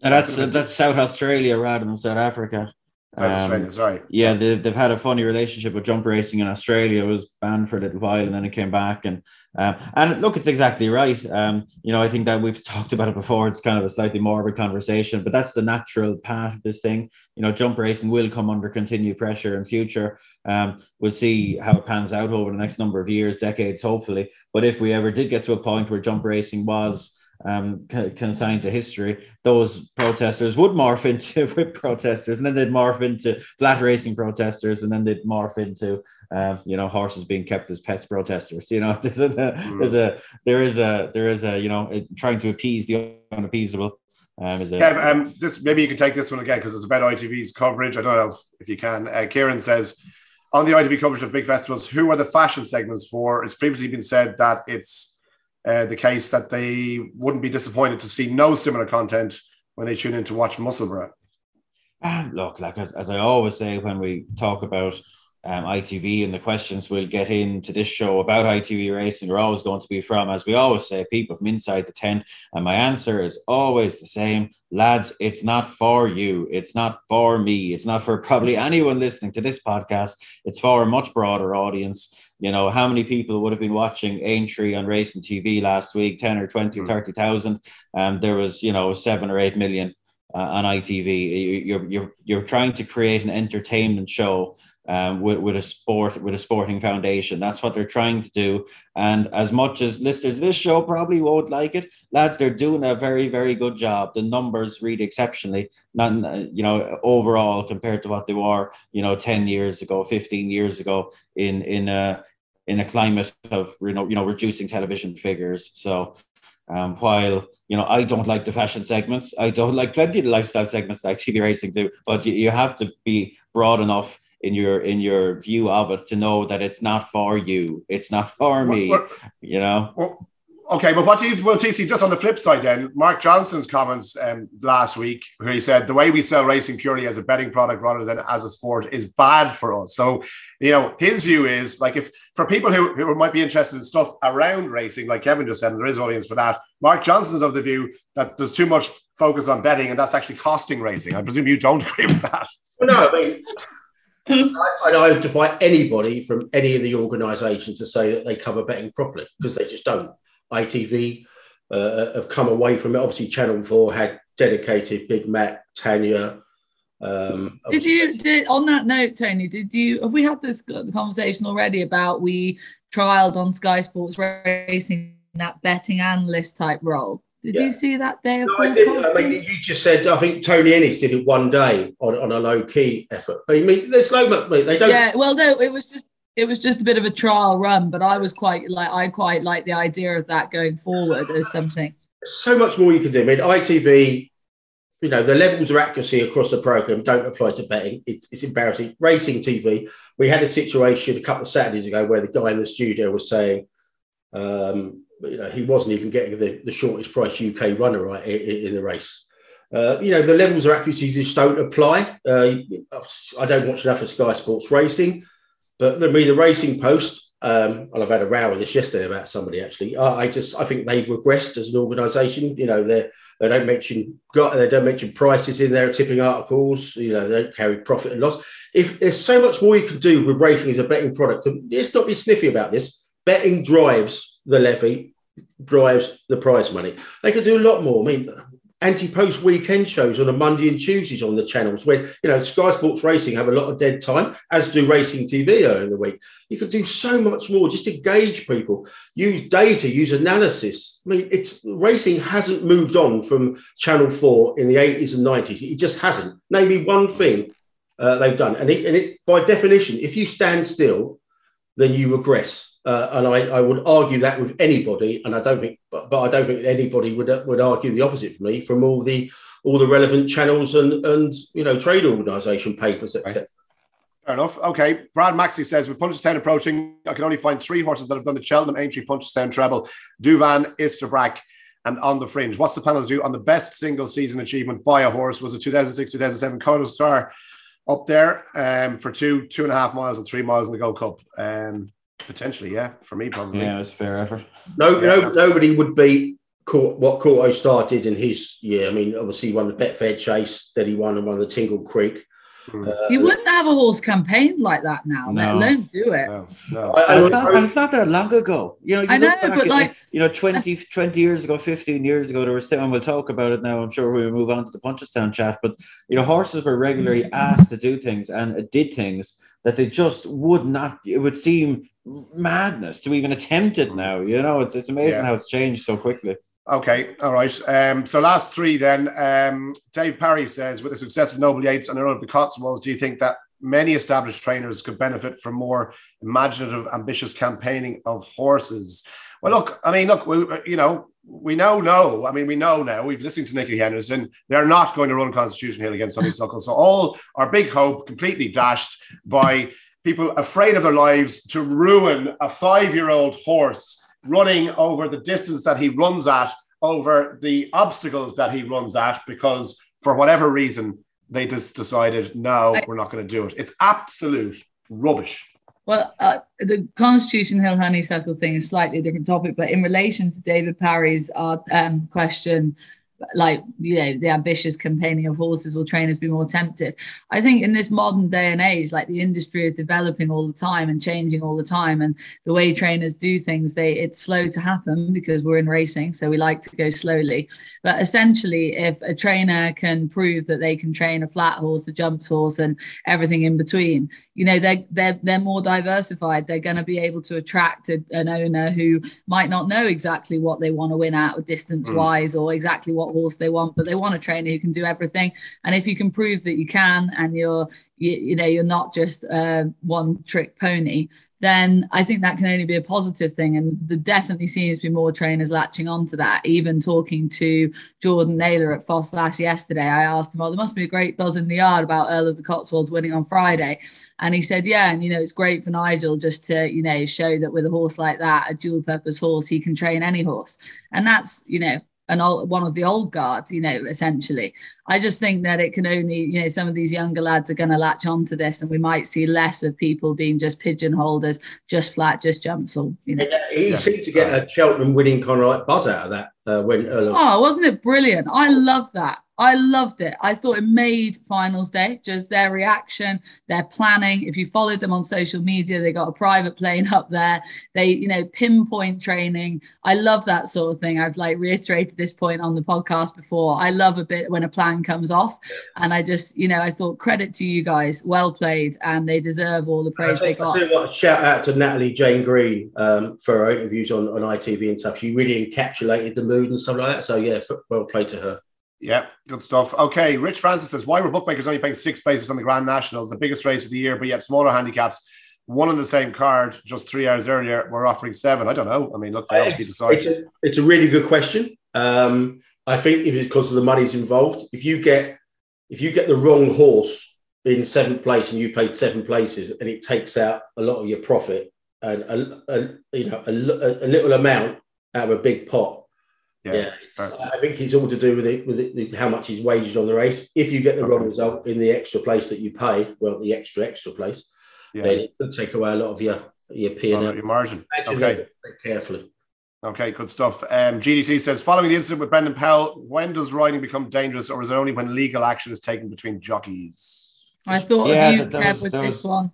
B: and that's that's South Australia rather than South Africa.
A: Um, sorry.
B: Yeah, they've, they've had a funny relationship with jump racing in Australia. It was banned for a little while and then it came back. And um, and look, it's exactly right. Um, you know, I think that we've *laughs* talked about it before. It's kind of a slightly morbid conversation, but that's the natural path of this thing. You know, jump racing will come under continued pressure in future. Um, we'll see how it pans out over the next number of years, decades, hopefully. But if we ever did get to a point where jump racing was um, consigned to history, those protesters would morph into *laughs* whip protesters, and then they'd morph into flat racing protesters, and then they'd morph into uh, you know horses being kept as pets protesters. You know, *laughs* there's a, there's a there is a there is a you know trying to appease the unappeasable. Um, is a,
A: um, this maybe you can take this one again because it's about ITV's coverage. I don't know if, if you can. Uh, Kieran says on the ITV coverage of big festivals, who are the fashion segments for? It's previously been said that it's uh, the case that they wouldn't be disappointed to see no similar content when they tune in to watch Musselburgh.
B: Um, look, like as, as I always say when we talk about um, ITV and the questions we'll get into this show about ITV racing are always going to be from, as we always say, people from inside the tent. And my answer is always the same lads, it's not for you. It's not for me. It's not for probably anyone listening to this podcast. It's for a much broader audience. You know, how many people would have been watching Aintree on racing TV last week, 10 or 20 or hmm. 30,000? Um, there was, you know, seven or eight million uh, on ITV. You're, you're, you're trying to create an entertainment show um, with, with a sport with a sporting foundation. That's what they're trying to do. And as much as listeners this show probably won't like it, lads, they're doing a very very good job. The numbers read exceptionally, not you know overall compared to what they were you know ten years ago, fifteen years ago in in a in a climate of you know you know reducing television figures. So um, while you know, I don't like the fashion segments. I don't like plenty of the lifestyle segments like TV racing do, but you, you have to be broad enough in your in your view of it to know that it's not for you it's not for me
A: we're,
B: you know
A: Okay, but what do you, well, TC, just on the flip side then, Mark johnson's comments um, last week, where he said the way we sell racing purely as a betting product rather than as a sport is bad for us. So, you know, his view is like if for people who, who might be interested in stuff around racing, like Kevin just said, and there is audience for that, Mark johnson's of the view that there's too much focus on betting and that's actually costing racing. I presume you don't *laughs* agree with that.
C: No, I mean, I, I defy anybody from any of the organisations to say that they cover betting properly because they just don't. ITV uh, have come away from it. Obviously, Channel Four had dedicated Big Matt, Tanya. Um,
D: did you did on that note, Tony? Did you have we had this conversation already about we trialed on Sky Sports Racing that betting analyst type role? Did yeah. you see that day?
C: No, I did. I mean, you just said I think Tony Ennis did it one day on, on a low key effort. But I mean, there's no, they don't.
D: Yeah, well, no, it was just it was just a bit of a trial run, but I was quite like I quite like the idea of that going forward as something.
C: So much more you can do. I mean, ITV, you know, the levels of accuracy across the program don't apply to betting. It's, it's embarrassing. Racing TV, we had a situation a couple of Saturdays ago where the guy in the studio was saying, um, you know, he wasn't even getting the, the shortest price UK runner right in, in the race. Uh, you know, the levels of accuracy just don't apply. Uh, I don't watch enough of Sky Sports Racing. But the, the Racing Post, um, and I've had a row with this yesterday about somebody actually. I, I just I think they've regressed as an organisation. You know, they they don't mention got they don't mention prices in their tipping articles. You know, they don't carry profit and loss. If there's so much more you can do with racing as a betting product, let's not be sniffy about this. Betting drives the levy, drives the prize money. They could do a lot more. I mean, anti-post weekend shows on a Monday and Tuesdays on the channels when you know Sky Sports Racing have a lot of dead time, as do Racing TV in the week. You could do so much more just engage people, use data, use analysis. I mean, it's racing hasn't moved on from Channel 4 in the 80s and 90s. It just hasn't. Maybe one thing uh, they've done. And it, and it by definition, if you stand still, then you regress. Uh, and I, I, would argue that with anybody, and I don't think, but, but I don't think anybody would would argue the opposite for me from all the all the relevant channels and and you know trade organisation papers, etc. Right.
A: Fair enough. Okay. Brad Maxey says with Punchestown approaching, I can only find three horses that have done the Cheltenham Aintree Punchestown treble: Douvan, Istabraq, and On the Fringe. What's the panel do on the best single season achievement by a horse? Was it 2006, 2007 Kauto Star up there um, for two, two and a half miles and three miles in the Gold Cup? Um, Potentially, yeah. For me, probably.
B: Yeah, it's fair effort.
C: No, yeah, no, nobody would beat what Kauto started in his year. I mean, obviously, he won the Betfair Chase that he won and won the Tingle Creek.
D: Hmm. Uh, you wouldn't have a horse campaigned like that now, no. let alone do it. No,
B: no. and, it's not, and, it's not, that long ago. You know, you
D: I know, but like,
B: you know, 20, 20 years ago, 15 years ago, there was still, and we'll talk about it now. I'm sure we'll move on to the Punchestown chat, but, you know, horses were regularly asked to do things and did things that they just would not, it would seem madness to even attempt it now. You know, it's, it's amazing yeah. how it's changed so quickly.
A: Okay, all right. Um, so last three then. Um, Dave Parry says, with the success of Noble Yeats and Earlofthecotswolds, do you think that many established trainers could benefit from more imaginative, ambitious campaigning of horses? Well, look, I mean, look, we, uh, you know, we now know. I mean, we know now. We've listened to Nicky Henderson. They're not going to run Constitution Hill against Honeysuckle. So all our big hope completely dashed by people afraid of their lives to ruin a five year old horse running over the distance that he runs at, over the obstacles that he runs at, because for whatever reason, they just decided, no, we're not going to do it. It's absolute rubbish.
D: Well, uh, the Constitution Hill honeysuckle thing is slightly a different topic, but in relation to David Parry's uh, um, question like you know the ambitious campaigning of horses will trainers be more tempted? I think in this modern day and age like the industry is developing all the time and changing all the time and the way trainers do things they it's slow to happen because we're in racing so we like to go slowly. But essentially if a trainer can prove that they can train a flat horse a jumped horse and everything in between you know they're they're, they're more diversified. They're going to be able to attract a, an owner who might not know exactly what they want to win at or distance wise mm. or exactly what what horse they want, but they want a trainer who can do everything. And if you can prove that you can, and you're you, you know you're not just uh, one trick pony, then I think that can only be a positive thing. And there definitely seems to be more trainers latching on to that. Even talking to Jordan Naylor at Ffos Las yesterday, I asked him, "Oh, there must be a great buzz in the yard about Earlofthecotswolds winning on Friday," and he said, "Yeah, and you know it's great for Nigel just to you know show that with a horse like that, a dual purpose horse, he can train any horse, and that's you know." An old one of the old guards, you know, essentially. I just think that it can only, you know, some of these younger lads are going to latch onto this, and we might see less of people being just pigeonholed as just flat, just jumps, or you know.
C: He
A: Yeah.
C: seemed to get a Cheltenham winning kind of like buzz out of that uh, when Earl of
D: Oh, wasn't it brilliant? I love that. I loved it. I thought it made finals day, just their reaction, their planning. If you followed them on social media, they got a private plane up there. They, you know, pinpoint training. I love that sort of thing. I've like reiterated this point on the podcast before. I love a bit when a plan comes off. And I just, you know, I thought credit to you guys. Well played. And they deserve all the praise they got.
C: what, shout out to Natalie Jane Green um, for her interviews on, on ITV and stuff. She really encapsulated the and stuff like that. So yeah, well played to her.
A: Yeah, good stuff. Okay, Rich Francis says, why were bookmakers only paying six places on the Grand National, the biggest race of the year, but yet smaller handicaps, one on the same card just three hours earlier, were offering seven? I don't know. I mean, look, they obviously
C: It's,
A: decide.
C: it's a, it's a really good question. Um, I think if it's because of the money's involved, if you get if you get the wrong horse in seventh place and you played seven places and it takes out a lot of your profit and a, a you know a, a little amount out of a big pot. Yeah, it's,
A: fair.
C: I think it's all to do with it with it, how much is wages on the race. If you get the wrong result in the extra place that you pay, well, the extra extra place,
A: Yeah,
C: then it could take away a lot of your your P and
A: your margin.
C: Imagine
A: Okay.
C: carefully.
A: Okay, good stuff. Um, GDC says, following the incident with Brendan Powell, when does riding become dangerous, or is it only when legal action is taken between jockeys?
D: I thought
B: Yeah,
D: of you,
B: that- that
D: Kev, with
B: that
D: this one.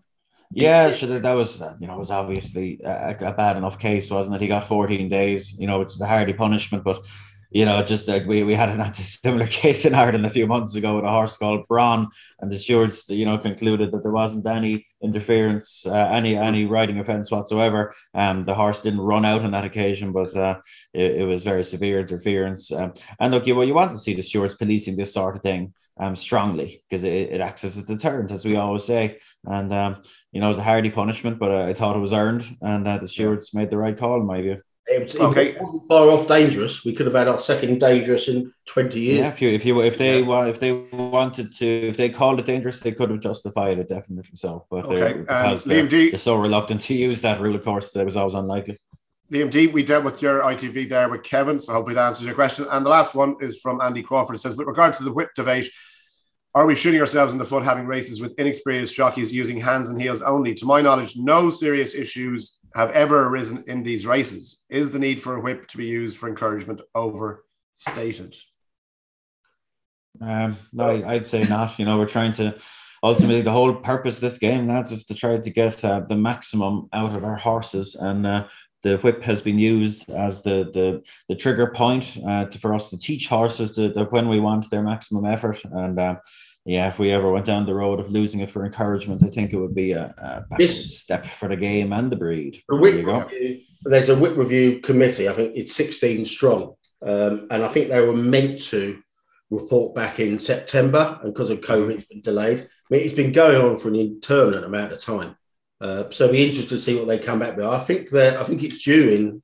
B: Yeah, sure. That, was, uh, you know, was obviously a, a bad enough case, wasn't it? He got 14 days, you know, which is a hardy punishment. But, you know, just like we, we had an *laughs* similar case in Ireland a few months ago with a horse called Braun, and the stewards, you know, concluded that there wasn't any interference, uh, any any riding offence whatsoever. Um, the horse didn't run out on that occasion, but uh, it, it was very severe interference. Um, and look, you, well, you want to see the stewards policing this sort of thing um, strongly because it, it acts as a deterrent, as we always say. And um, you know, it was a hardy punishment, but uh, I thought it was earned, and uh, the stewards made the right call, in my view.
C: It was,
A: Okay.
C: it wasn't far off dangerous. We could have had our second dangerous in 20 years.
B: Yeah, if you if you if they
A: Yeah.
B: if they wanted to if they called it dangerous, they could have justified it definitely so. But
A: Okay,
B: they're,
A: um,
B: because
A: Liam
B: they're,
A: D.
B: they're so reluctant to use that rule, of course, it was always unlikely.
A: Liam D, we dealt with your ITV there with Kevin, so hopefully that answers your question. And the last one is from Andy Crawford. It says, with regard to the whip debate, are we shooting ourselves in the foot having races with inexperienced jockeys using hands and heels only? To my knowledge, no serious issues have ever arisen in these races. Is the need for a whip to be used for encouragement overstated?
B: Um, no, I'd say not. You know, we're trying to ultimately the whole purpose of this game now is to try to get uh, the maximum out of our horses, and uh, the whip has been used as the the, the trigger point uh, to, for us to teach horses that, that when we want their maximum effort. And uh, yeah, if we ever went down the road of losing it for encouragement, I think it would be a, a
C: This-
B: step for the game and the breed.
C: The whip review, there's a whip review committee. I think it's 16 strong. Um, and I think they were meant to report back in September. And because of COVID, it's been delayed. I mean, it's been going on for an interminate amount of time. Uh, so it'll be interesting to see what they come back with. I think that I think it's due in,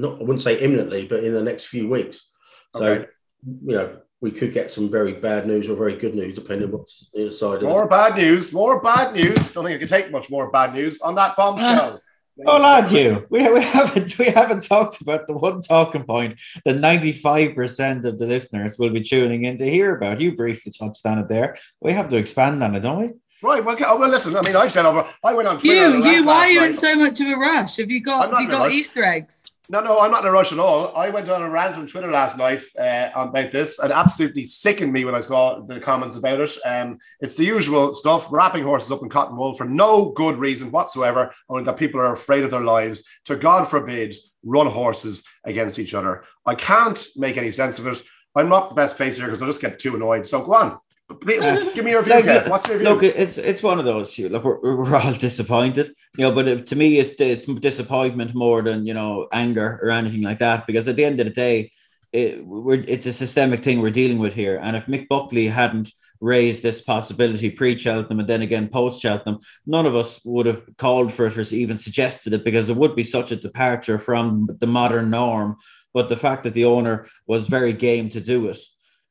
C: not I wouldn't say imminently, but in the next few weeks. So,
A: Okay.
C: you know, we could get some very bad news or very good news, depending on what's the other side of
A: More bad news, more bad news. Don't think I can take much more bad news on that bombshell. *laughs*
B: Oh, lad, you. We, we haven't we haven't talked about the one talking point that ninety five percent of the listeners will be tuning in to hear about. You briefly touched on it there. We have to expand on it, don't we?
A: Right. Well, okay. oh, well, listen. I mean, I said over. I went on Twitter.
D: You, you, why are you
A: night.
D: in so much of a rush? Have you got, have you got. Easter eggs?
A: No, no, I'm not in a rush at all. I went on a rant on Twitter last night uh, about this. It absolutely sickened me when I saw the comments about it. Um, it's the usual stuff, wrapping horses up in cotton wool for no good reason whatsoever, only that people are afraid of their lives. To God forbid, run horses against each other. I can't make any sense of it. I'm not the best pacer because I'll just get too annoyed. So go on. Uh, give me your view,
B: Like,
A: Kev. What's your view?
B: Look, it's it's one of those. you- Look, we're, we're all *laughs* disappointed, you know. But if, to me, it's it's disappointment more than you know anger or anything like that. Because at the end of the day, it, we're, it's a systemic thing we're dealing with here. And if Mick Buckley hadn't raised this possibility pre Cheltenham and then again post Cheltenham, none of us would have called for it or even suggested it because it would be such a departure from the modern norm. But the fact that the owner was very game to do it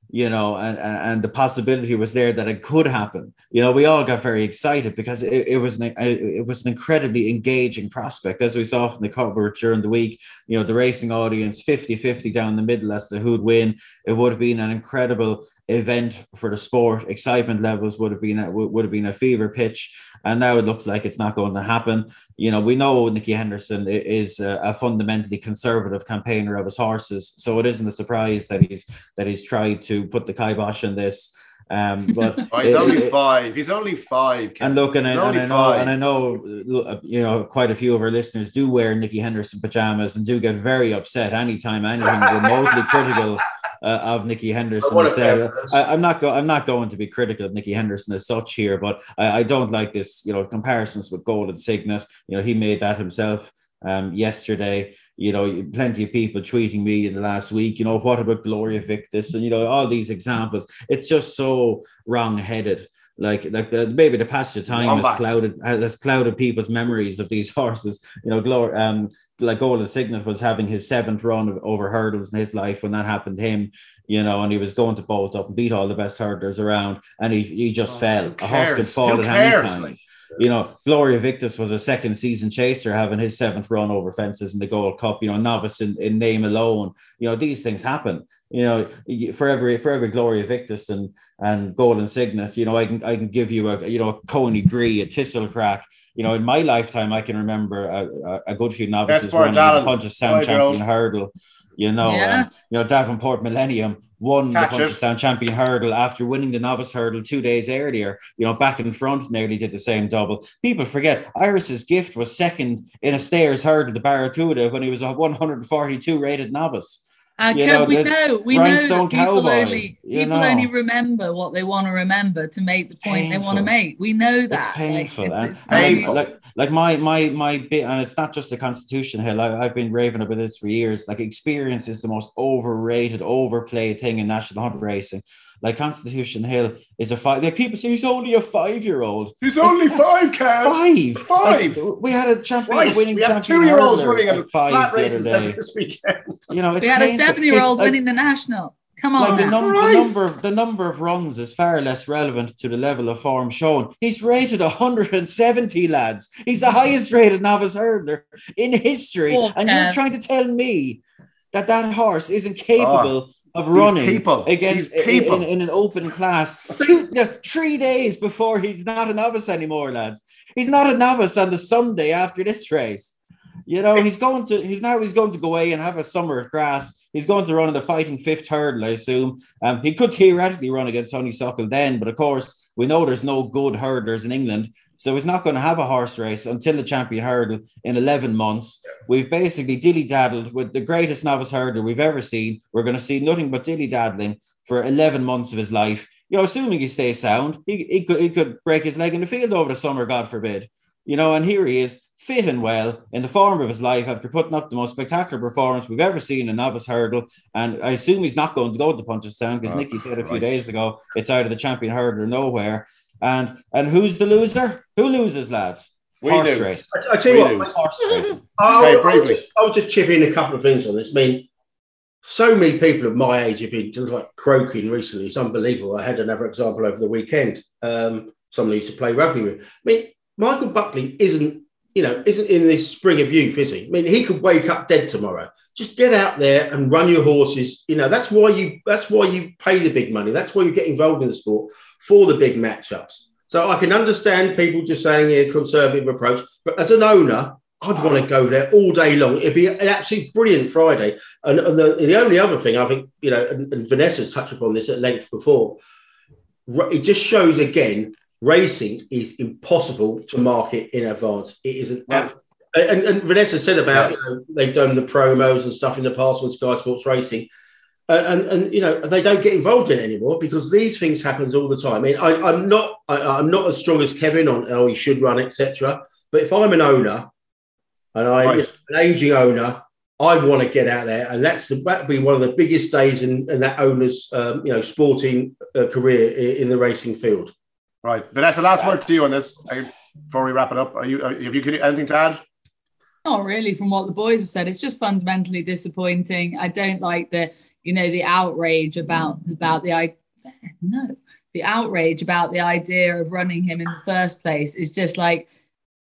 B: you know, and, and the possibility was there that it could happen. You know, we all got very excited because it, it was an it was an incredibly engaging prospect, as we saw from the coverage during the week. You know, the racing audience 50-50 down the middle as to who'd win. It would have been an incredible event for the sport. Excitement levels would have been a, would have been a fever pitch, and now it looks like it's not going to happen. You know, we know Nicky Henderson is a, a, fundamentally conservative campaigner of his horses, so it isn't a surprise that he's that he's tried to put the kibosh on this. Um, *laughs* but
A: oh, he's it, only it, five. He's only five.
B: And look, and, I, and I, know, and I know, you know, quite a few of our listeners do wear Nicky Henderson pajamas and do get very upset anytime anything remotely critical uh, of Nicky Henderson. I said, I, am not go- I'm not going to be critical of Nicky Henderson as such here, but I, I don't like this, you know, comparisons with Golden Cygnet. You know, he made that himself um, yesterday. You know, plenty of people tweeting me in the last week. You know, what about Gloria Victis? And you know, all these examples. It's just so wrong-headed. Like, like the, maybe the passage of time has clouded has clouded people's memories of these *laughs* horses. You know, Gloria, um, like Golden Cygnet was having his seventh run of over hurdles in his life when that happened to him, you know, and he was going to bolt up and beat all the best hurdlers around, and he, he just oh, fell. A horse could fall at any time. Like, you know, Gloria Victis was a second season chaser, having his seventh run over fences in the Gold Cup. You know, novice in, in name alone. You know, these things happen. You know, for every for every Gloria Victis and and Golden Cygnet, you know, I can I can give you a you know a Coneygree, a Thistlecrack, you know, in my lifetime, I can remember a, a good few novices running the Punchestown champion hurdle. You know, yeah. um, you know Davenport Milenium won Catch the Punchestown champion hurdle after winning the novice hurdle two days earlier. You know, back in front, nearly did the same double. People forget Iris's gift was second in a stayers hurdle, the Baracouda, when he was a 142 rated novice.
D: Uh, you know, we know we know that people cowboy, only people know. only remember what they want to remember to make the point painful. they want to make. We know that.
B: It's painful. Like, it's, it's painful. Like, like my my my bit, and it's not just the Constitution Hill. I, I've been raving about this for years. Like experience is the most overrated, overplayed thing in national hunt *laughs* racing. Like Constitution Hill is a five. Like people say he's only a five year old.
A: He's only five, Cal.
B: Five.
A: Five.
B: Like, we had a champion winning
A: We have two year olds running at five races this weekend.
B: You know,
D: we had a seven year old winning the national. Come on,
B: like the, num- the, number of the number of runs is far less relevant to the level of form shown. He's rated 170 lads. He's the highest rated novice hurdler in history, oh, and you're trying to tell me that that horse isn't capable oh of running people. against people. In, in, an open class *laughs* two, no, three days before he's not a novice anymore, lads. He's not a novice on the Sunday after this race. You know, he's going to he's now he's going to go away and have a summer of grass. He's going to run in the fighting fifth hurdle, I assume. Um, he could theoretically run against Honeysuckle then, but of course, we know there's no good hurdlers in England. So he's not going to have a horse race until the champion hurdle in 11 months. We've basically dilly daddled with the greatest novice hurdler we've ever seen. We're going to see nothing but dilly daddling for 11 months of his life. You know, assuming he stays sound, he, he, could, he could break his leg in the field over the summer, God forbid. You know, and here he is, fit and well, in the form of his life after putting up the most spectacular performance we've ever seen in novice hurdle. And I assume he's not going to go to Punchestown because oh, Nicky said a few days ago it's out of the champion hurdle or nowhere. And and who's the loser? Who loses, lads?
A: We horse lose.
C: race. I, I tell you we what, horse race. I'll, okay, I'll, just, I'll just chip in a couple of things on this. I mean, so many people of my age have been like croaking recently. It's unbelievable. I had another example over the weekend. Um, someone used to play rugby with. I mean, Michael Buckley isn't, you know, isn't in this spring of youth, is he? I mean, he could wake up dead tomorrow. Just get out there and run your horses. You know, that's why you that's why you pay the big money. That's why you get involved in the sport for the big matchups. So I can understand people just saying a conservative approach, but as an owner, I'd want to go there all day long. It'd be an absolutely brilliant Friday. And, and the, the, only other thing I think, you know, and, and Vanessa's touched upon this at length before, it just shows again racing is impossible to market in advance. It isn't. Yeah. And, and, Vanessa said about yeah. you know, they've done the promos and stuff in the past on Sky Sports Racing. And, and you know they don't get involved in it anymore because these things happens all the time. I mean, I, am not I, am not as strong as Kevin on how he should run etc. But if I'm an owner and I'm right. an aging owner I want to get out there, and that's the that be one of the biggest days in, in that owner's um, you know sporting uh, career in, in, the racing field.
A: Right, Vanessa. Last word to you on this before we wrap it up. Are you have you could anything to add?
D: Not really. From what the boys have said, it's just fundamentally disappointing. I don't like the you know the outrage about about the I no the outrage about the idea of running him in the first place. Is just like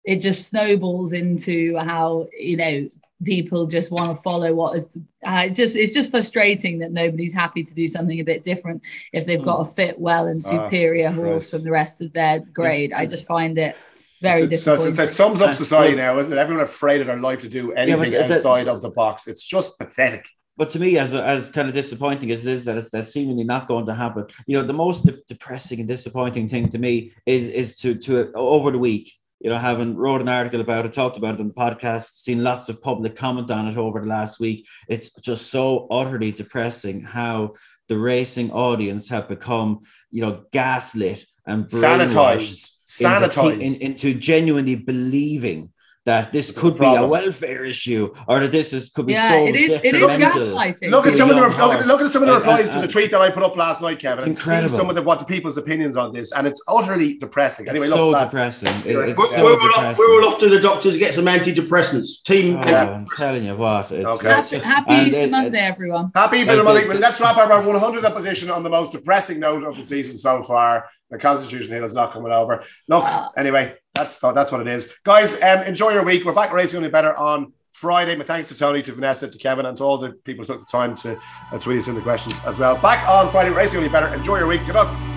D: it just snowballs into how you know people just want to follow what is uh, just it's just frustrating that nobody's happy to do something a bit different if they've got a fit well and ah, superior oh, horse from the rest of their grade. I just find it very it's, disappointing.
A: So, it sums up uh, society now, isn't it? Everyone afraid of their life to do anything yeah, outside of the box. It's just pathetic.
B: But to me, as as kind of disappointing as it is that that's seemingly not going to happen, you know, the most de- depressing and disappointing thing to me is is to to over the week you know, having wrote an article about it, talked about it on the podcast, seen lots of public comment on it over the last week. It's just so utterly depressing how the racing audience have become, you know, gaslit and
A: sanitized, sanitized
B: into, into genuinely believing that this could be a welfare issue or that this is could be yeah, so
D: it is, it is gaslighting.
A: Look at some of the look, look, at some of the replies to the tweet that I put up last night, Kevin. It's incredible. some of the what the people's opinions on this, and it's utterly depressing. Anyway,
B: it's
A: look,
B: so depressing. It, it's
C: we're,
B: so
C: we're, depressing. Off, we're all off to the doctors to get some antidepressants. Team.
B: Oh, I'm telling you what. It's,
D: okay. Happy, happy Easter it, Monday, everyone.
A: Happy Easter Monday. But let's wrap up our 100th edition on the most depressing note of the season so far. The Constitution Hill is not coming over. Look, anyway, that's that's what it is, guys. Um, enjoy your week. We're back racing only better on Friday. My thanks to Tony, to Vanessa, to Kevin, and to all the people who took the time to uh, tweet us in the questions as well. Back on Friday, racing only better. Enjoy your week. Good luck.